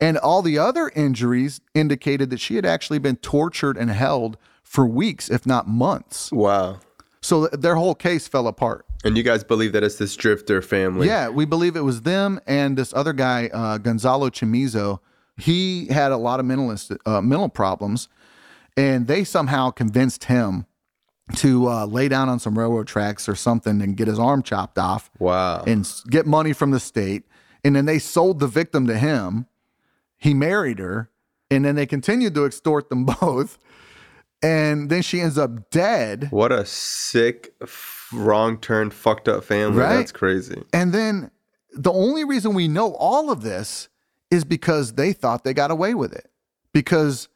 And all the other injuries indicated that she had actually been tortured and held for weeks, if not months. Wow. So th- their whole case fell apart. And you guys believe that it's this drifter family? Yeah, we believe it was them and this other guy, uh, Gonzalo Chamizo. He had a lot of mental uh, mental problems, and they somehow convinced him to uh, lay down on some railroad tracks or something and get his arm chopped off Wow. and get money from the state. And then they sold the victim to him. He married her, and then they continued to extort them both. And then she ends up dead. what a sick, wrong turn, fucked up family. Right? That's crazy. And then the only reason we know all of this is because they thought they got away with it. Because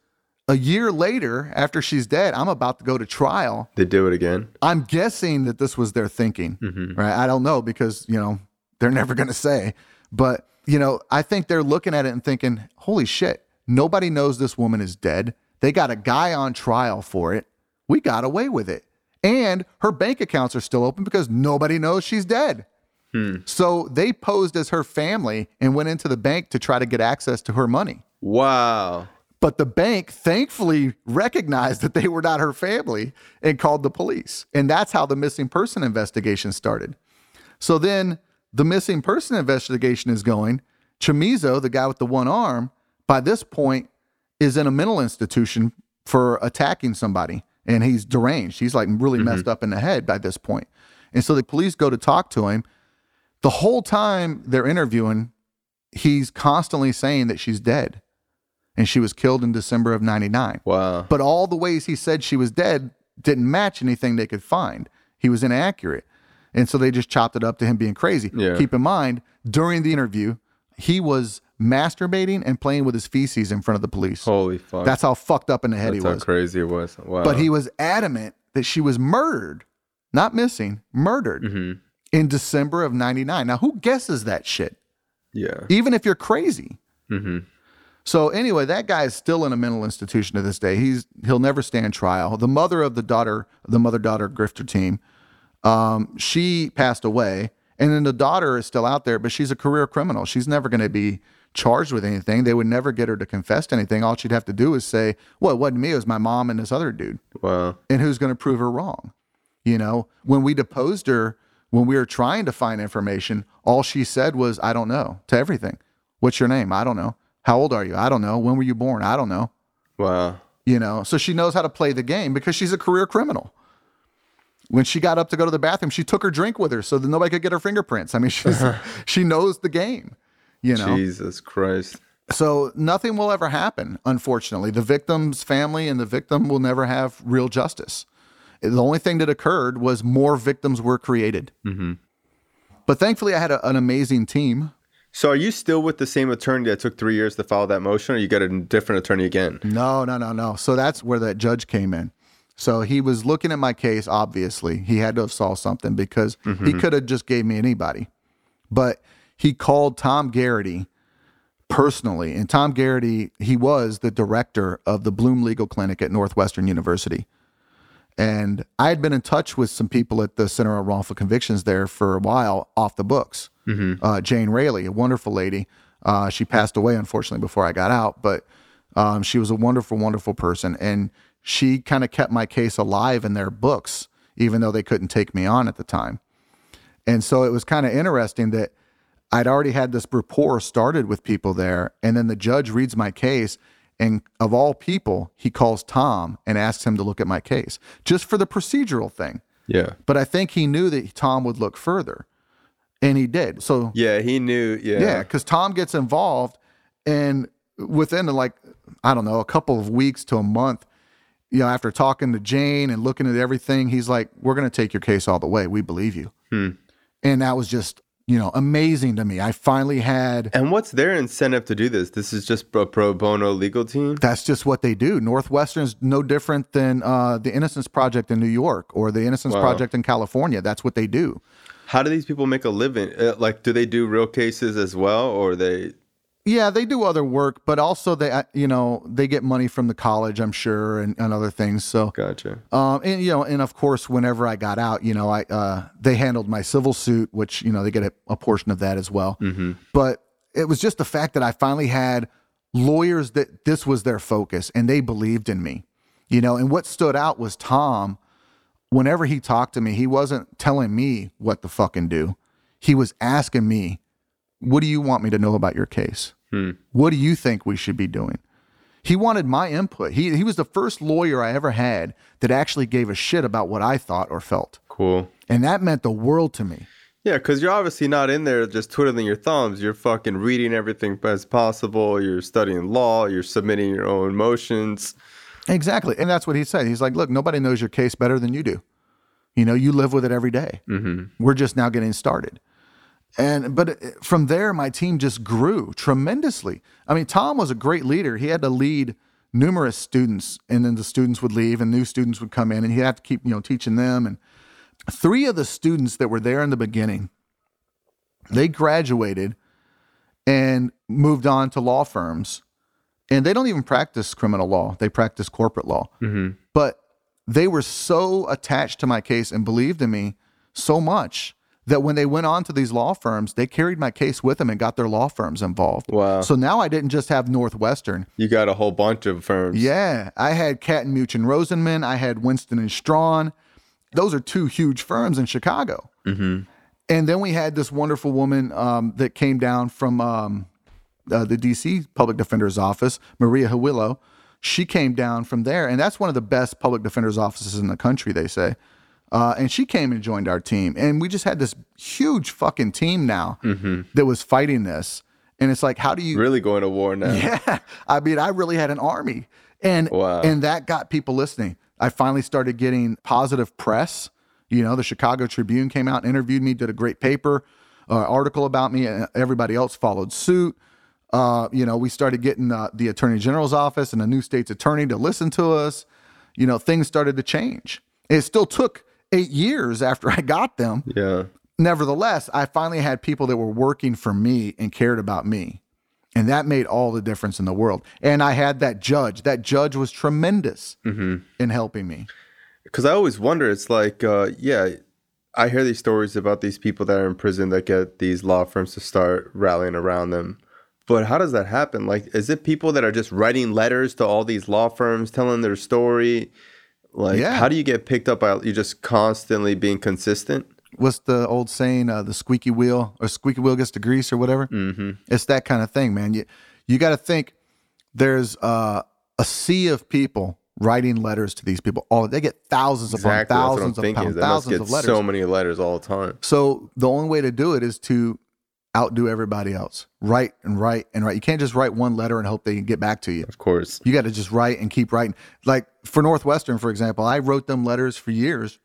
a year later, after she's dead, I'm about to go to trial. They do it again. I'm guessing that this was their thinking, mm-hmm. right? I don't know because, you know, they're never going to say. But, you know, I think they're looking at it and thinking, holy shit, nobody knows this woman is dead. They got a guy on trial for it. We got away with it. And her bank accounts are still open because nobody knows she's dead. Hmm. So they posed as her family and went into the bank to try to get access to her money. Wow. But the bank thankfully recognized that they were not her family and called the police. And that's how the missing person investigation started. So then the missing person investigation is going. Chamizo, the guy with the one arm, by this point is in a mental institution for attacking somebody. And he's deranged. He's like really mm-hmm. messed up in the head by this point. And so the police go to talk to him. The whole time they're interviewing, he's constantly saying that she's dead and she was killed in December of 99. Wow. But all the ways he said she was dead didn't match anything they could find. He was inaccurate. And so they just chopped it up to him being crazy. Yeah. Keep in mind, during the interview, he was masturbating and playing with his feces in front of the police. Holy fuck. That's how fucked up in the head That's he was. how crazy it was. Wow. But he was adamant that she was murdered, not missing, murdered Mm-hmm. In December of 99. Now, who guesses that shit? Yeah. Even if you're crazy. Mm-hmm. So anyway, that guy is still in a mental institution to this day. He's he'll never stand trial. The mother of the daughter, the mother daughter grifter team, um, she passed away, and then the daughter is still out there, but she's a career criminal. She's never going to be charged with anything. They would never get her to confess to anything. All she'd have to do is say, "Well, it wasn't me. It was my mom and this other dude." Wow. And who's going to prove her wrong? You know, when we deposed her, when we were trying to find information, all she said was, "I don't know." To everything. What's your name? I don't know. How old are you? I don't know. When were you born? I don't know. Wow. You know, so she knows how to play the game because she's a career criminal. When she got up to go to the bathroom, she took her drink with her so that nobody could get her fingerprints. I mean, she's, she knows the game, you know. Jesus Christ. So nothing will ever happen, unfortunately. The victim's family and the victim will never have real justice. The only thing that occurred was more victims were created. Mm-hmm. But thankfully, I had a, an amazing team. So are you still with the same attorney that took three years to file that motion, or you got a different attorney again? No, no, no, no. So that's where that judge came in. So he was looking at my case. Obviously, he had to have saw something because he mm-hmm. could have just gave me anybody, but he called Tom Geraghty personally, and Tom Geraghty he was the director of the Bluhm Legal Clinic at Northwestern University. And I had been in touch with some people at the Center on Wrongful Convictions there for a while off the books. Uh, Jane Raley, a wonderful lady. Uh, she passed away, unfortunately, before I got out, but um, she was a wonderful, wonderful person. And she kind of kept my case alive in their books, even though they couldn't take me on at the time. And so it was kind of interesting that I'd already had this rapport started with people there. And then the judge reads my case. And of all people, he calls Tom and asks him to look at my case just for the procedural thing. Yeah. But I think he knew that Tom would look further. And he did. So, Yeah, he knew. Yeah. yeah, because Tom gets involved. And within like, I don't know, a couple of weeks to a month, you know, after talking to Jane and looking at everything, he's like, we're going to take your case all the way. We believe you. Hmm. And that was just, you know, amazing to me. I finally had And what's their incentive to do this? This is just a pro bono legal team. that's just what they do. Northwestern's no different than uh, the Innocence Project in New York or the Innocence Wow. Project in California. That's what they do. How do these people make a living? Uh, like, do they do real cases as well, or they? Yeah, they do other work, but also they, uh, you know, they get money from the college, I'm sure, and, and other things. So, Gotcha. um, and you know, and of course, whenever I got out, you know, I uh, they handled my civil suit, which you know they get a, a portion of that as well. But it was just the fact that I finally had lawyers that this was their focus and they believed in me, you know. And what stood out was Tom. Whenever he talked to me, he wasn't telling me what to fucking do. He was asking me, "What do you want me to know about your case? Hmm. What do you think we should be doing?" He wanted my input. He he was the first lawyer I ever had that actually gave a shit about what I thought or felt. Cool. And that meant the world to me. Yeah, because you're obviously not in there just twiddling your thumbs. You're fucking reading everything as possible. You're studying law. You're submitting your own motions. Exactly. And that's what he said. He's like, look, nobody knows your case better than you do. You know, you live with it every day. Mm-hmm. We're just now getting started. And but it- from there, my team just grew tremendously. I mean, Tom was a great leader. He had to lead numerous students, and then the students would leave, and new students would come in, and he'd have to keep you know teaching them. And three of the students that were there in the beginning, they graduated and moved on to law firms. and they don't even practice criminal law; they practice corporate law. Mm-hmm. But they were so attached to my case and believed in me so much that when they went on to these law firms, they carried my case with them and got their law firms involved. Wow. So now I didn't just have Northwestern. You got a whole bunch of firms. Yeah, I had Katten Muchin Rosenman. I had Winston and Strawn. Those are two huge firms in Chicago. Mm-hmm. And then we had this wonderful woman um, that came down from um, uh, the DC Public Defender's Office, Maria Hawilo. She came down from there, and that's one of the best public defender's offices in the country, they say. Uh, and she came and joined our team, and we just had this huge fucking team now that was fighting this. And it's like, how do you Really going to war now. yeah. I mean, I really had an army. And Wow. and that got people listening. I finally started getting positive press. You know, the Chicago Tribune came out, interviewed me, did a great paper, uh, article about me, and everybody else followed suit. Uh, you know, we started getting uh, the Attorney General's office and a new state's attorney to listen to us. You know, things started to change. It still took eight years after I got them Yeah. nevertheless, I finally had people that were working for me and cared about me. And that made all the difference in the world. And I had that judge. That judge was tremendous in helping me. Because I always wonder, it's like, uh, yeah, I hear these stories about these people that are in prison that get these law firms to start rallying around them. But how does that happen? Like, is it people that are just writing letters to all these law firms telling their story? Like, Yeah. how do you get picked up by you just constantly being consistent? What's the old saying? Uh, the squeaky wheel or squeaky wheel gets the grease or whatever. Mm-hmm. It's that kind of thing, man. You you got to think. There's uh, a sea of people writing letters to these people. Oh, they get thousands upon Exactly. That's thousands of thinking. pounds, thousands of letters. so many letters all the time. So the only way to do it is to outdo everybody else. Write and write and write. You can't just write one letter and hope they can get back to you. Of course. You got to just write and keep writing. Like for Northwestern, for example, I wrote them letters for years.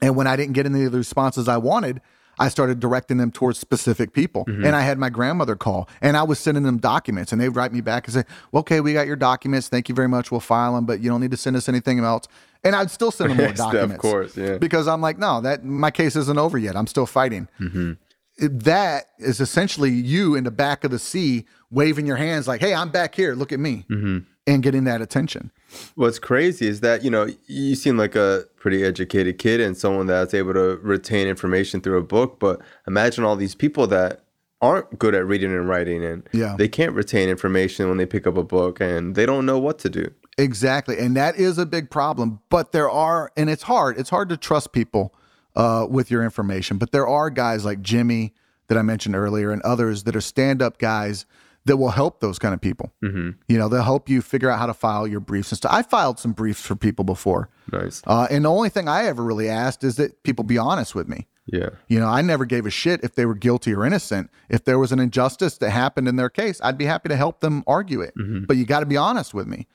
And when I didn't get any of the responses I wanted, I started directing them towards specific people. And I had my grandmother call and I was sending them documents and they'd write me back and say, well, okay, we got your documents. Thank you very much. We'll file them, but you don't need to send us anything else. And I'd still send them more documents. of course, yeah. Because I'm like, no, that my case isn't over yet. I'm still fighting. Mm-hmm. That is essentially you in the back of the sea waving your hands like, hey, I'm back here. Look at me. Mm-hmm. And getting that attention. What's crazy is that, you know, you seem like a pretty educated kid and someone that's able to retain information through a book, but imagine all these people that aren't good at reading and writing and Yeah. they can't retain information when they pick up a book and they don't know what to do. Exactly. And that is a big problem. But there are, and it's hard, it's hard to trust people uh, with your information. But there are guys like Jimmy that I mentioned earlier and others that are stand up guys that will help those kind of people. Mm-hmm. You know, they'll help you figure out how to file your briefs and stuff. I filed some briefs for people before. Nice. Uh, and the only thing I ever really asked is that people be honest with me. Yeah. You know, I never gave a shit if they were guilty or innocent. If there was an injustice that happened in their case, I'd be happy to help them argue it. But you got to be honest with me.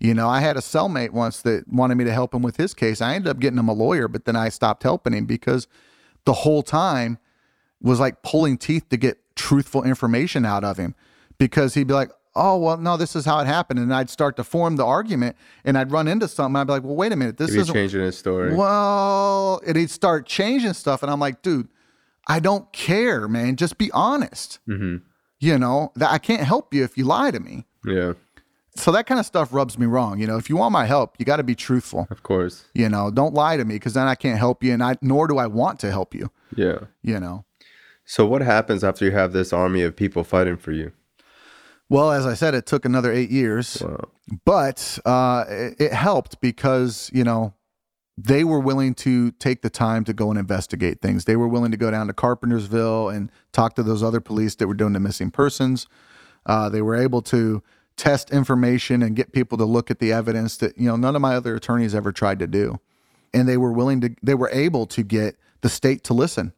You know, I had a cellmate once that wanted me to help him with his case. I ended up getting him a lawyer, but then I stopped helping him because the whole time was like pulling teeth to get truthful information out of him because he'd be like, oh, well, no, this is how it happened. And I'd start to form the argument and I'd run into something. I'd be like, well, wait a minute. This isn't changing his story. well, and he'd start changing stuff, and I'm like, dude, I don't care, man. Just be honest. Mm-hmm. You know that I can't help you if you lie to me. Yeah, So that kind of stuff rubs me wrong. You know, if you want my help, you got to be truthful. of course. You know, don't lie to me because then I can't help you, and I nor do I want to help you. Yeah. You know. So what happens after you have this army of people fighting for you? Well, as I said, it took another eight years, Wow. but uh, it, it helped because you know they were willing to take the time to go and investigate things. They were willing to go down to Carpentersville and talk to those other police that were doing the missing persons. Uh, they were able to test information and get people to look at the evidence that you know none of my other attorneys ever tried to do, and they were willing to. They were able to get the state to listen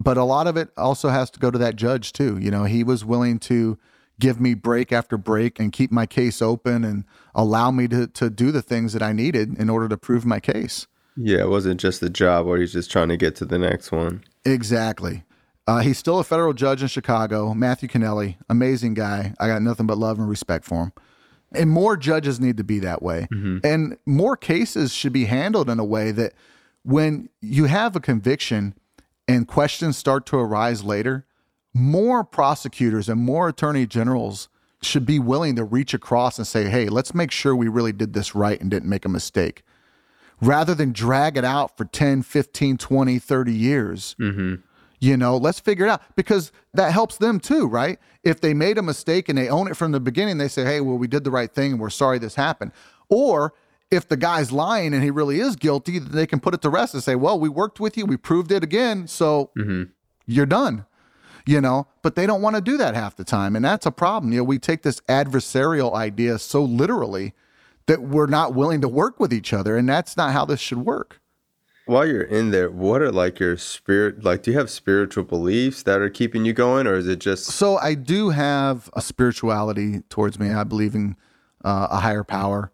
but a lot of it also has to go to that judge too. You know, he was willing to give me break after break and keep my case open and allow me to to do the things that I needed in order to prove my case. Yeah, it wasn't just the job where he's just trying to get to the next one. Exactly. Uh, he's still a federal judge in Chicago. Matthew Kennelly, amazing guy. I got nothing but love and respect for him. And more judges need to be that way. And more cases should be handled in a way that when you have a conviction and questions start to arise later, more prosecutors and more attorney generals should be willing to reach across and say, hey, let's make sure we really did this right and didn't make a mistake. Rather than drag it out for 10, 15, 20, 30 years. You know, let's figure it out because that helps them too, right? If they made a mistake and they own it from the beginning, they say, hey, well, we did the right thing and we're sorry this happened. Or if the guy's lying and he really is guilty, they can put it to rest and say, well, we worked with you, we proved it again, so mm-hmm. you're done. You know, but they don't want to do that half the time. And that's a problem. You know, we take this adversarial idea so literally that we're not willing to work with each other. And that's not how this should work. While you're in there, what are like your spirit? Like, do you have spiritual beliefs that are keeping you going, or is it just So I do have a spirituality towards me. I believe in uh, a higher power.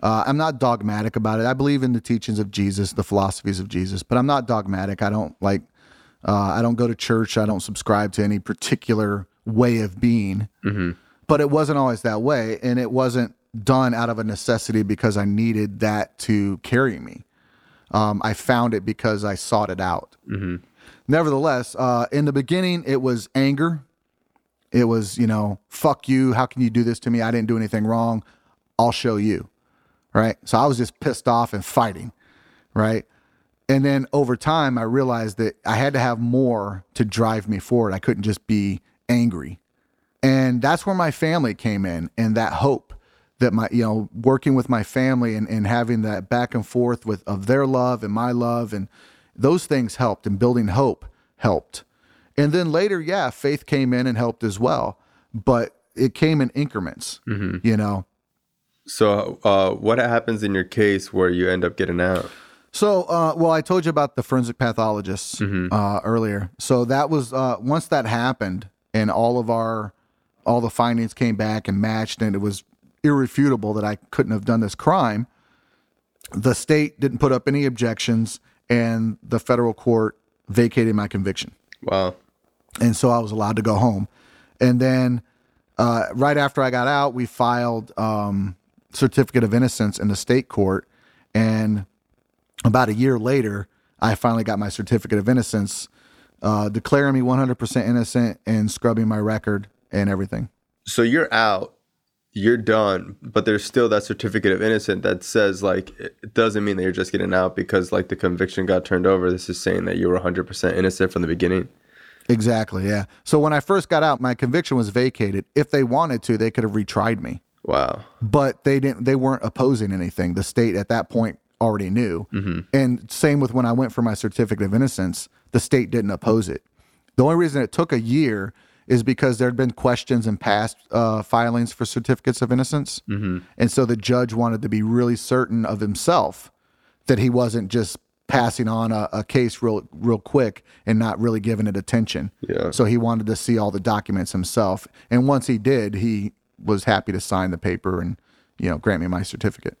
Uh, I'm not dogmatic about it. I believe in the teachings of Jesus, the philosophies of Jesus, but I'm not dogmatic. I don't like. Uh, I don't go to church. I don't subscribe to any particular way of being. But it wasn't always that way, and it wasn't done out of a necessity because I needed that to carry me. Um, I found it because I sought it out. Nevertheless, uh, in the beginning, it was anger. It was, you know, fuck you. How can you do this to me? I didn't do anything wrong. I'll show you. Right. So I was just pissed off and fighting. Right. And then over time, I realized that I had to have more to drive me forward. I couldn't just be angry. And that's where my family came in and that hope that my, you know, working with my family and, and having that back and forth with of their love and my love and those things helped and building hope helped. And then later, yeah, faith came in and helped as well. But it came in increments, you know. so? Uh, what happens in your case where you end up getting out? So, uh, well, I told you about the forensic pathologists uh, earlier. So that was uh, once that happened, and all of our all the findings came back and matched, and it was irrefutable that I couldn't have done this crime. The state didn't put up any objections, and the federal court vacated my conviction Wow. and so I was allowed to go home. And then uh, right after I got out, we filed um, certificate of innocence in the state court, and about a year later, I finally got my certificate of innocence, uh, declaring me 100% innocent and scrubbing my record and everything. So you're out, you're done, but there's still that certificate of innocent that says like it doesn't mean that you're just getting out because like the conviction got turned over. This is saying that you were 100% innocent from the beginning. Exactly, yeah. So when I first got out, my conviction was vacated. If they wanted to, they could have retried me. Wow. but they didn't they weren't opposing anything the state at that point already knew mm-hmm. and same with when i went for my certificate of innocence the state didn't oppose it the only reason it took a year is because there had been questions in past uh, filings for certificates of innocence. And so the judge wanted to be really certain of himself that he wasn't just passing on a, a case real real quick and not really giving it attention. Yeah. so he wanted to see all the documents himself. And once he did he was happy to sign the paper and you know grant me my certificate.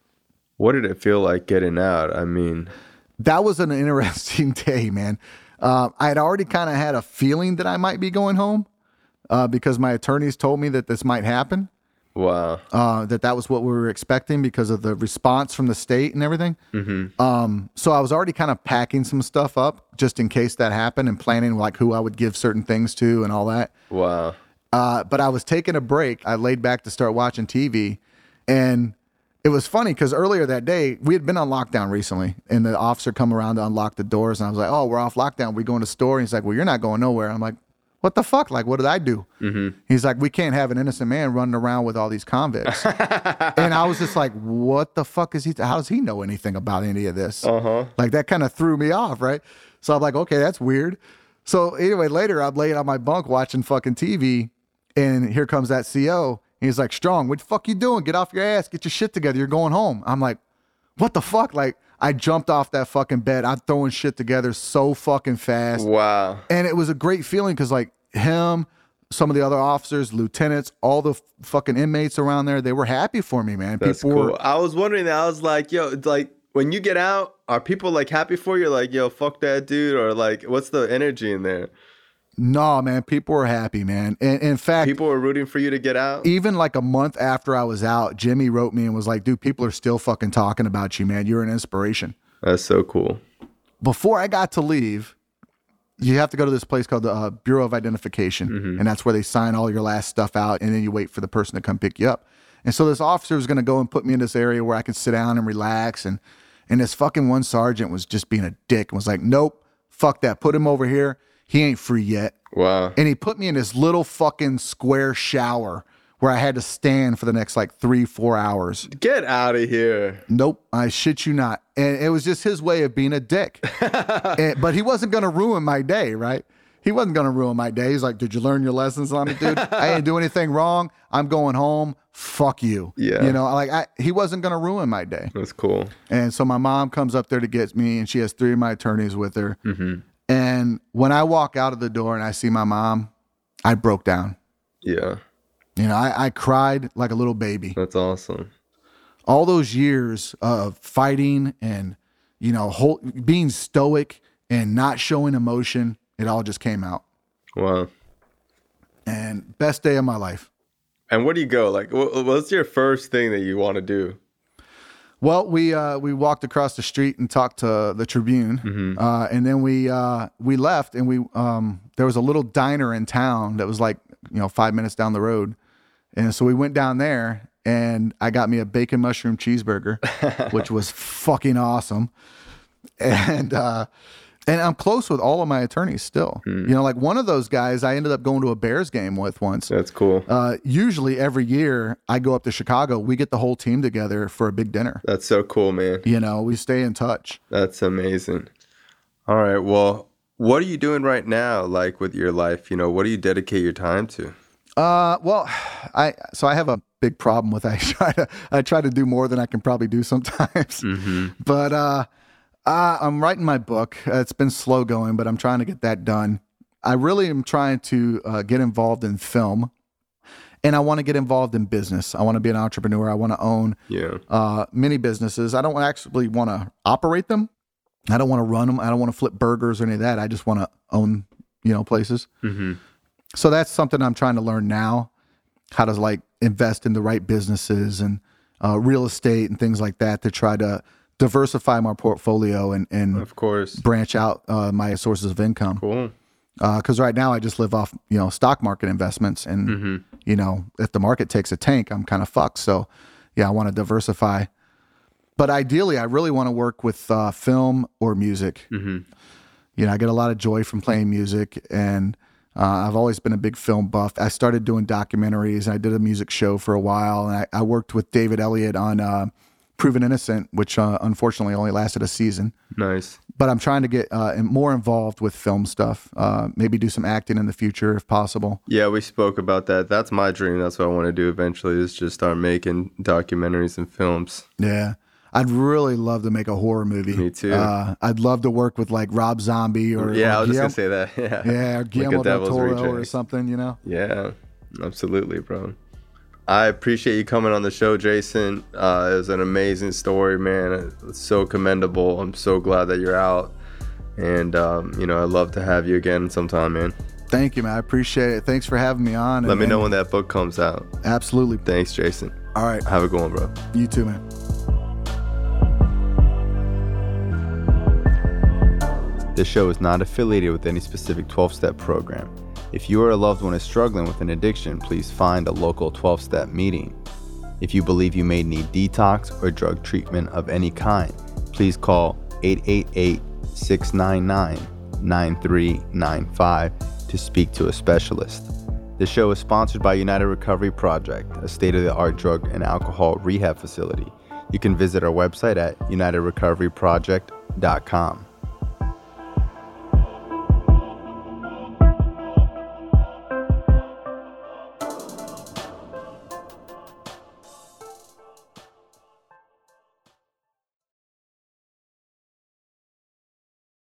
What did it feel like getting out? I mean, that was an interesting day man. Uh, i had already kind of had a feeling that i might be going home uh, because my attorneys told me that this might happen wow. uh, that that was what we were expecting because of the response from the state and everything. Um, so I was already kind of packing some stuff up just in case that happened and planning like who I would give certain things to and all that. Wow. Uh, but I was taking a break. I laid back to start watching TV, and it was funny because earlier that day we had been on lockdown recently, and the officer come around to unlock the doors, and I was like, "Oh, we're off lockdown. We going to store?" And he's like, "Well, you're not going nowhere." I'm like, "What the fuck? Like, what did I do?" He's like, "We can't have an innocent man running around with all these convicts." and I was just like, "What the fuck is he? How does he know anything about any of this?" Uh-huh. Like that kind of threw me off, right? So I'm like, okay, that's weird. So anyway, later I'm laying on my bunk watching fucking TV, and here comes that CO. He's like, Strong, what the fuck you doing? Get off your ass, get your shit together. You're going home. I'm like, what the fuck? Like, I jumped off that fucking bed. I'm throwing shit together so fucking fast. Wow. And it was a great feeling because, like, him, some of the other officers, lieutenants, all the fucking inmates around there, they were happy for me, man. That's People cool. were, I was wondering that. I was like, yo, it's like when you get out, are people like happy for you? Like, yo, fuck that dude, or like, what's the energy in there? No, man, people were happy, man. And in fact, People were rooting for you to get out. even like a month after I was out, Jimmy wrote me and was like, dude, people are still fucking talking about you, man. You're an inspiration. That's so cool. Before I got to leave, you have to go to this place called the uh, Bureau of Identification, and that's where they sign all your last stuff out, and then you wait for the person to come pick you up. And so this officer was going to go and put me in this area where I could sit down and relax, and and this fucking one sergeant was just being a dick and was like, "Nope, fuck that, put him over here. He ain't free yet." Wow. And he put me in this little fucking square shower where I had to stand for the next like three, four hours. Get out of here. Nope, I shit you not. And it was just his way of being a dick. And- but he wasn't going to ruin my day, right? He wasn't going to ruin my day. He's like, Did you learn your lessons on it, dude? I didn't do anything wrong. I'm going home. Fuck you. Yeah. You know, like, I, he wasn't going to ruin my day. That's cool. And so my mom comes up there to get me, and she has three of my attorneys with her. Mm-hmm. And when I walk out of the door and I see my mom, I broke down. Yeah. You know, I, I cried like a little baby. That's awesome. All those years of fighting and, you know, whole, being stoic and not showing emotion, it all just came out. Wow. And best day of my life. And where do you go? Like, what's your first thing that you want to do? Well, we uh, we walked across the street and talked to the Tribune, uh, and then we uh, we left, and we um, there was a little diner in town that was like you know five minutes down the road, and so we went down there, and I got me a bacon mushroom cheeseburger, which was fucking awesome, and uh, and I'm close with all of my attorneys still. You know, like one of those guys I ended up going to a Bears game with once. That's cool. Uh, usually every year I go up to Chicago, we get the whole team together for a big dinner. That's so cool, man. You know, we stay in touch. That's amazing. All right. Well, what are you doing right now, like with your life? You know, what do you dedicate your time to? Uh, well, I so I have a big problem with I try to I try to do more than I can probably do sometimes. But uh, uh, I'm writing my book. Uh, it's been slow going, but I'm trying to get that done. I really am trying to uh, get involved in film, and I want to get involved in business. I want to be an entrepreneur. I want to own Yeah. uh, many businesses. I don't actually want to operate them. I don't want to run them. I don't want to flip burgers or any of that. I just want to own, you know, places. Mm-hmm. So that's something I'm trying to learn now, how to like invest in the right businesses and uh, real estate and things like that to try to diversify my portfolio and, and Of course. branch out uh, my sources of income. Cool. Because right now I just live off you know stock market investments, and Mm-hmm. you know if the market takes a tank, I'm kind of fucked. So yeah, I want to diversify. But ideally, I really want to work with uh, film or music. Mm-hmm. You know, I get a lot of joy from playing music, and uh, I've always been a big film buff. I started doing documentaries, and I did a music show for a while, and I, I worked with David Elliot on uh, Proven Innocent, which uh, unfortunately only lasted a season. Nice. But I'm trying to get uh, more involved with film stuff. Uh, maybe do some acting in the future if possible. Yeah, we spoke about that. That's my dream. That's what I want to do eventually is just start making documentaries and films. Yeah. I'd really love to make a horror movie. Me too. Uh, I'd love to work with like Rob Zombie or Yeah, I was Guillermo, just gonna say that. Yeah. yeah, or Like Guillermo del Devil's Toro or something. You know. Yeah, absolutely, bro. I appreciate you coming on the show, Jason. Uh, it was an amazing story, man. It's so commendable. I'm so glad that you're out. And, um, you know, I'd love to have you again sometime, man. Thank you, man. I appreciate it. Thanks for having me on. Let and- me know when that book comes out. Absolutely. Thanks, Jason. All right. Have a good one, bro. You too, man. This show is not affiliated with any specific 12 step program. If you or a loved one is struggling with an addiction, please find a local 12 step meeting. If you believe you may need detox or drug treatment of any kind, please call 888 699 9395 to speak to a specialist. The show is sponsored by United Recovery Project, a state of the art drug and alcohol rehab facility. You can visit our website at unitedrecoveryproject.com.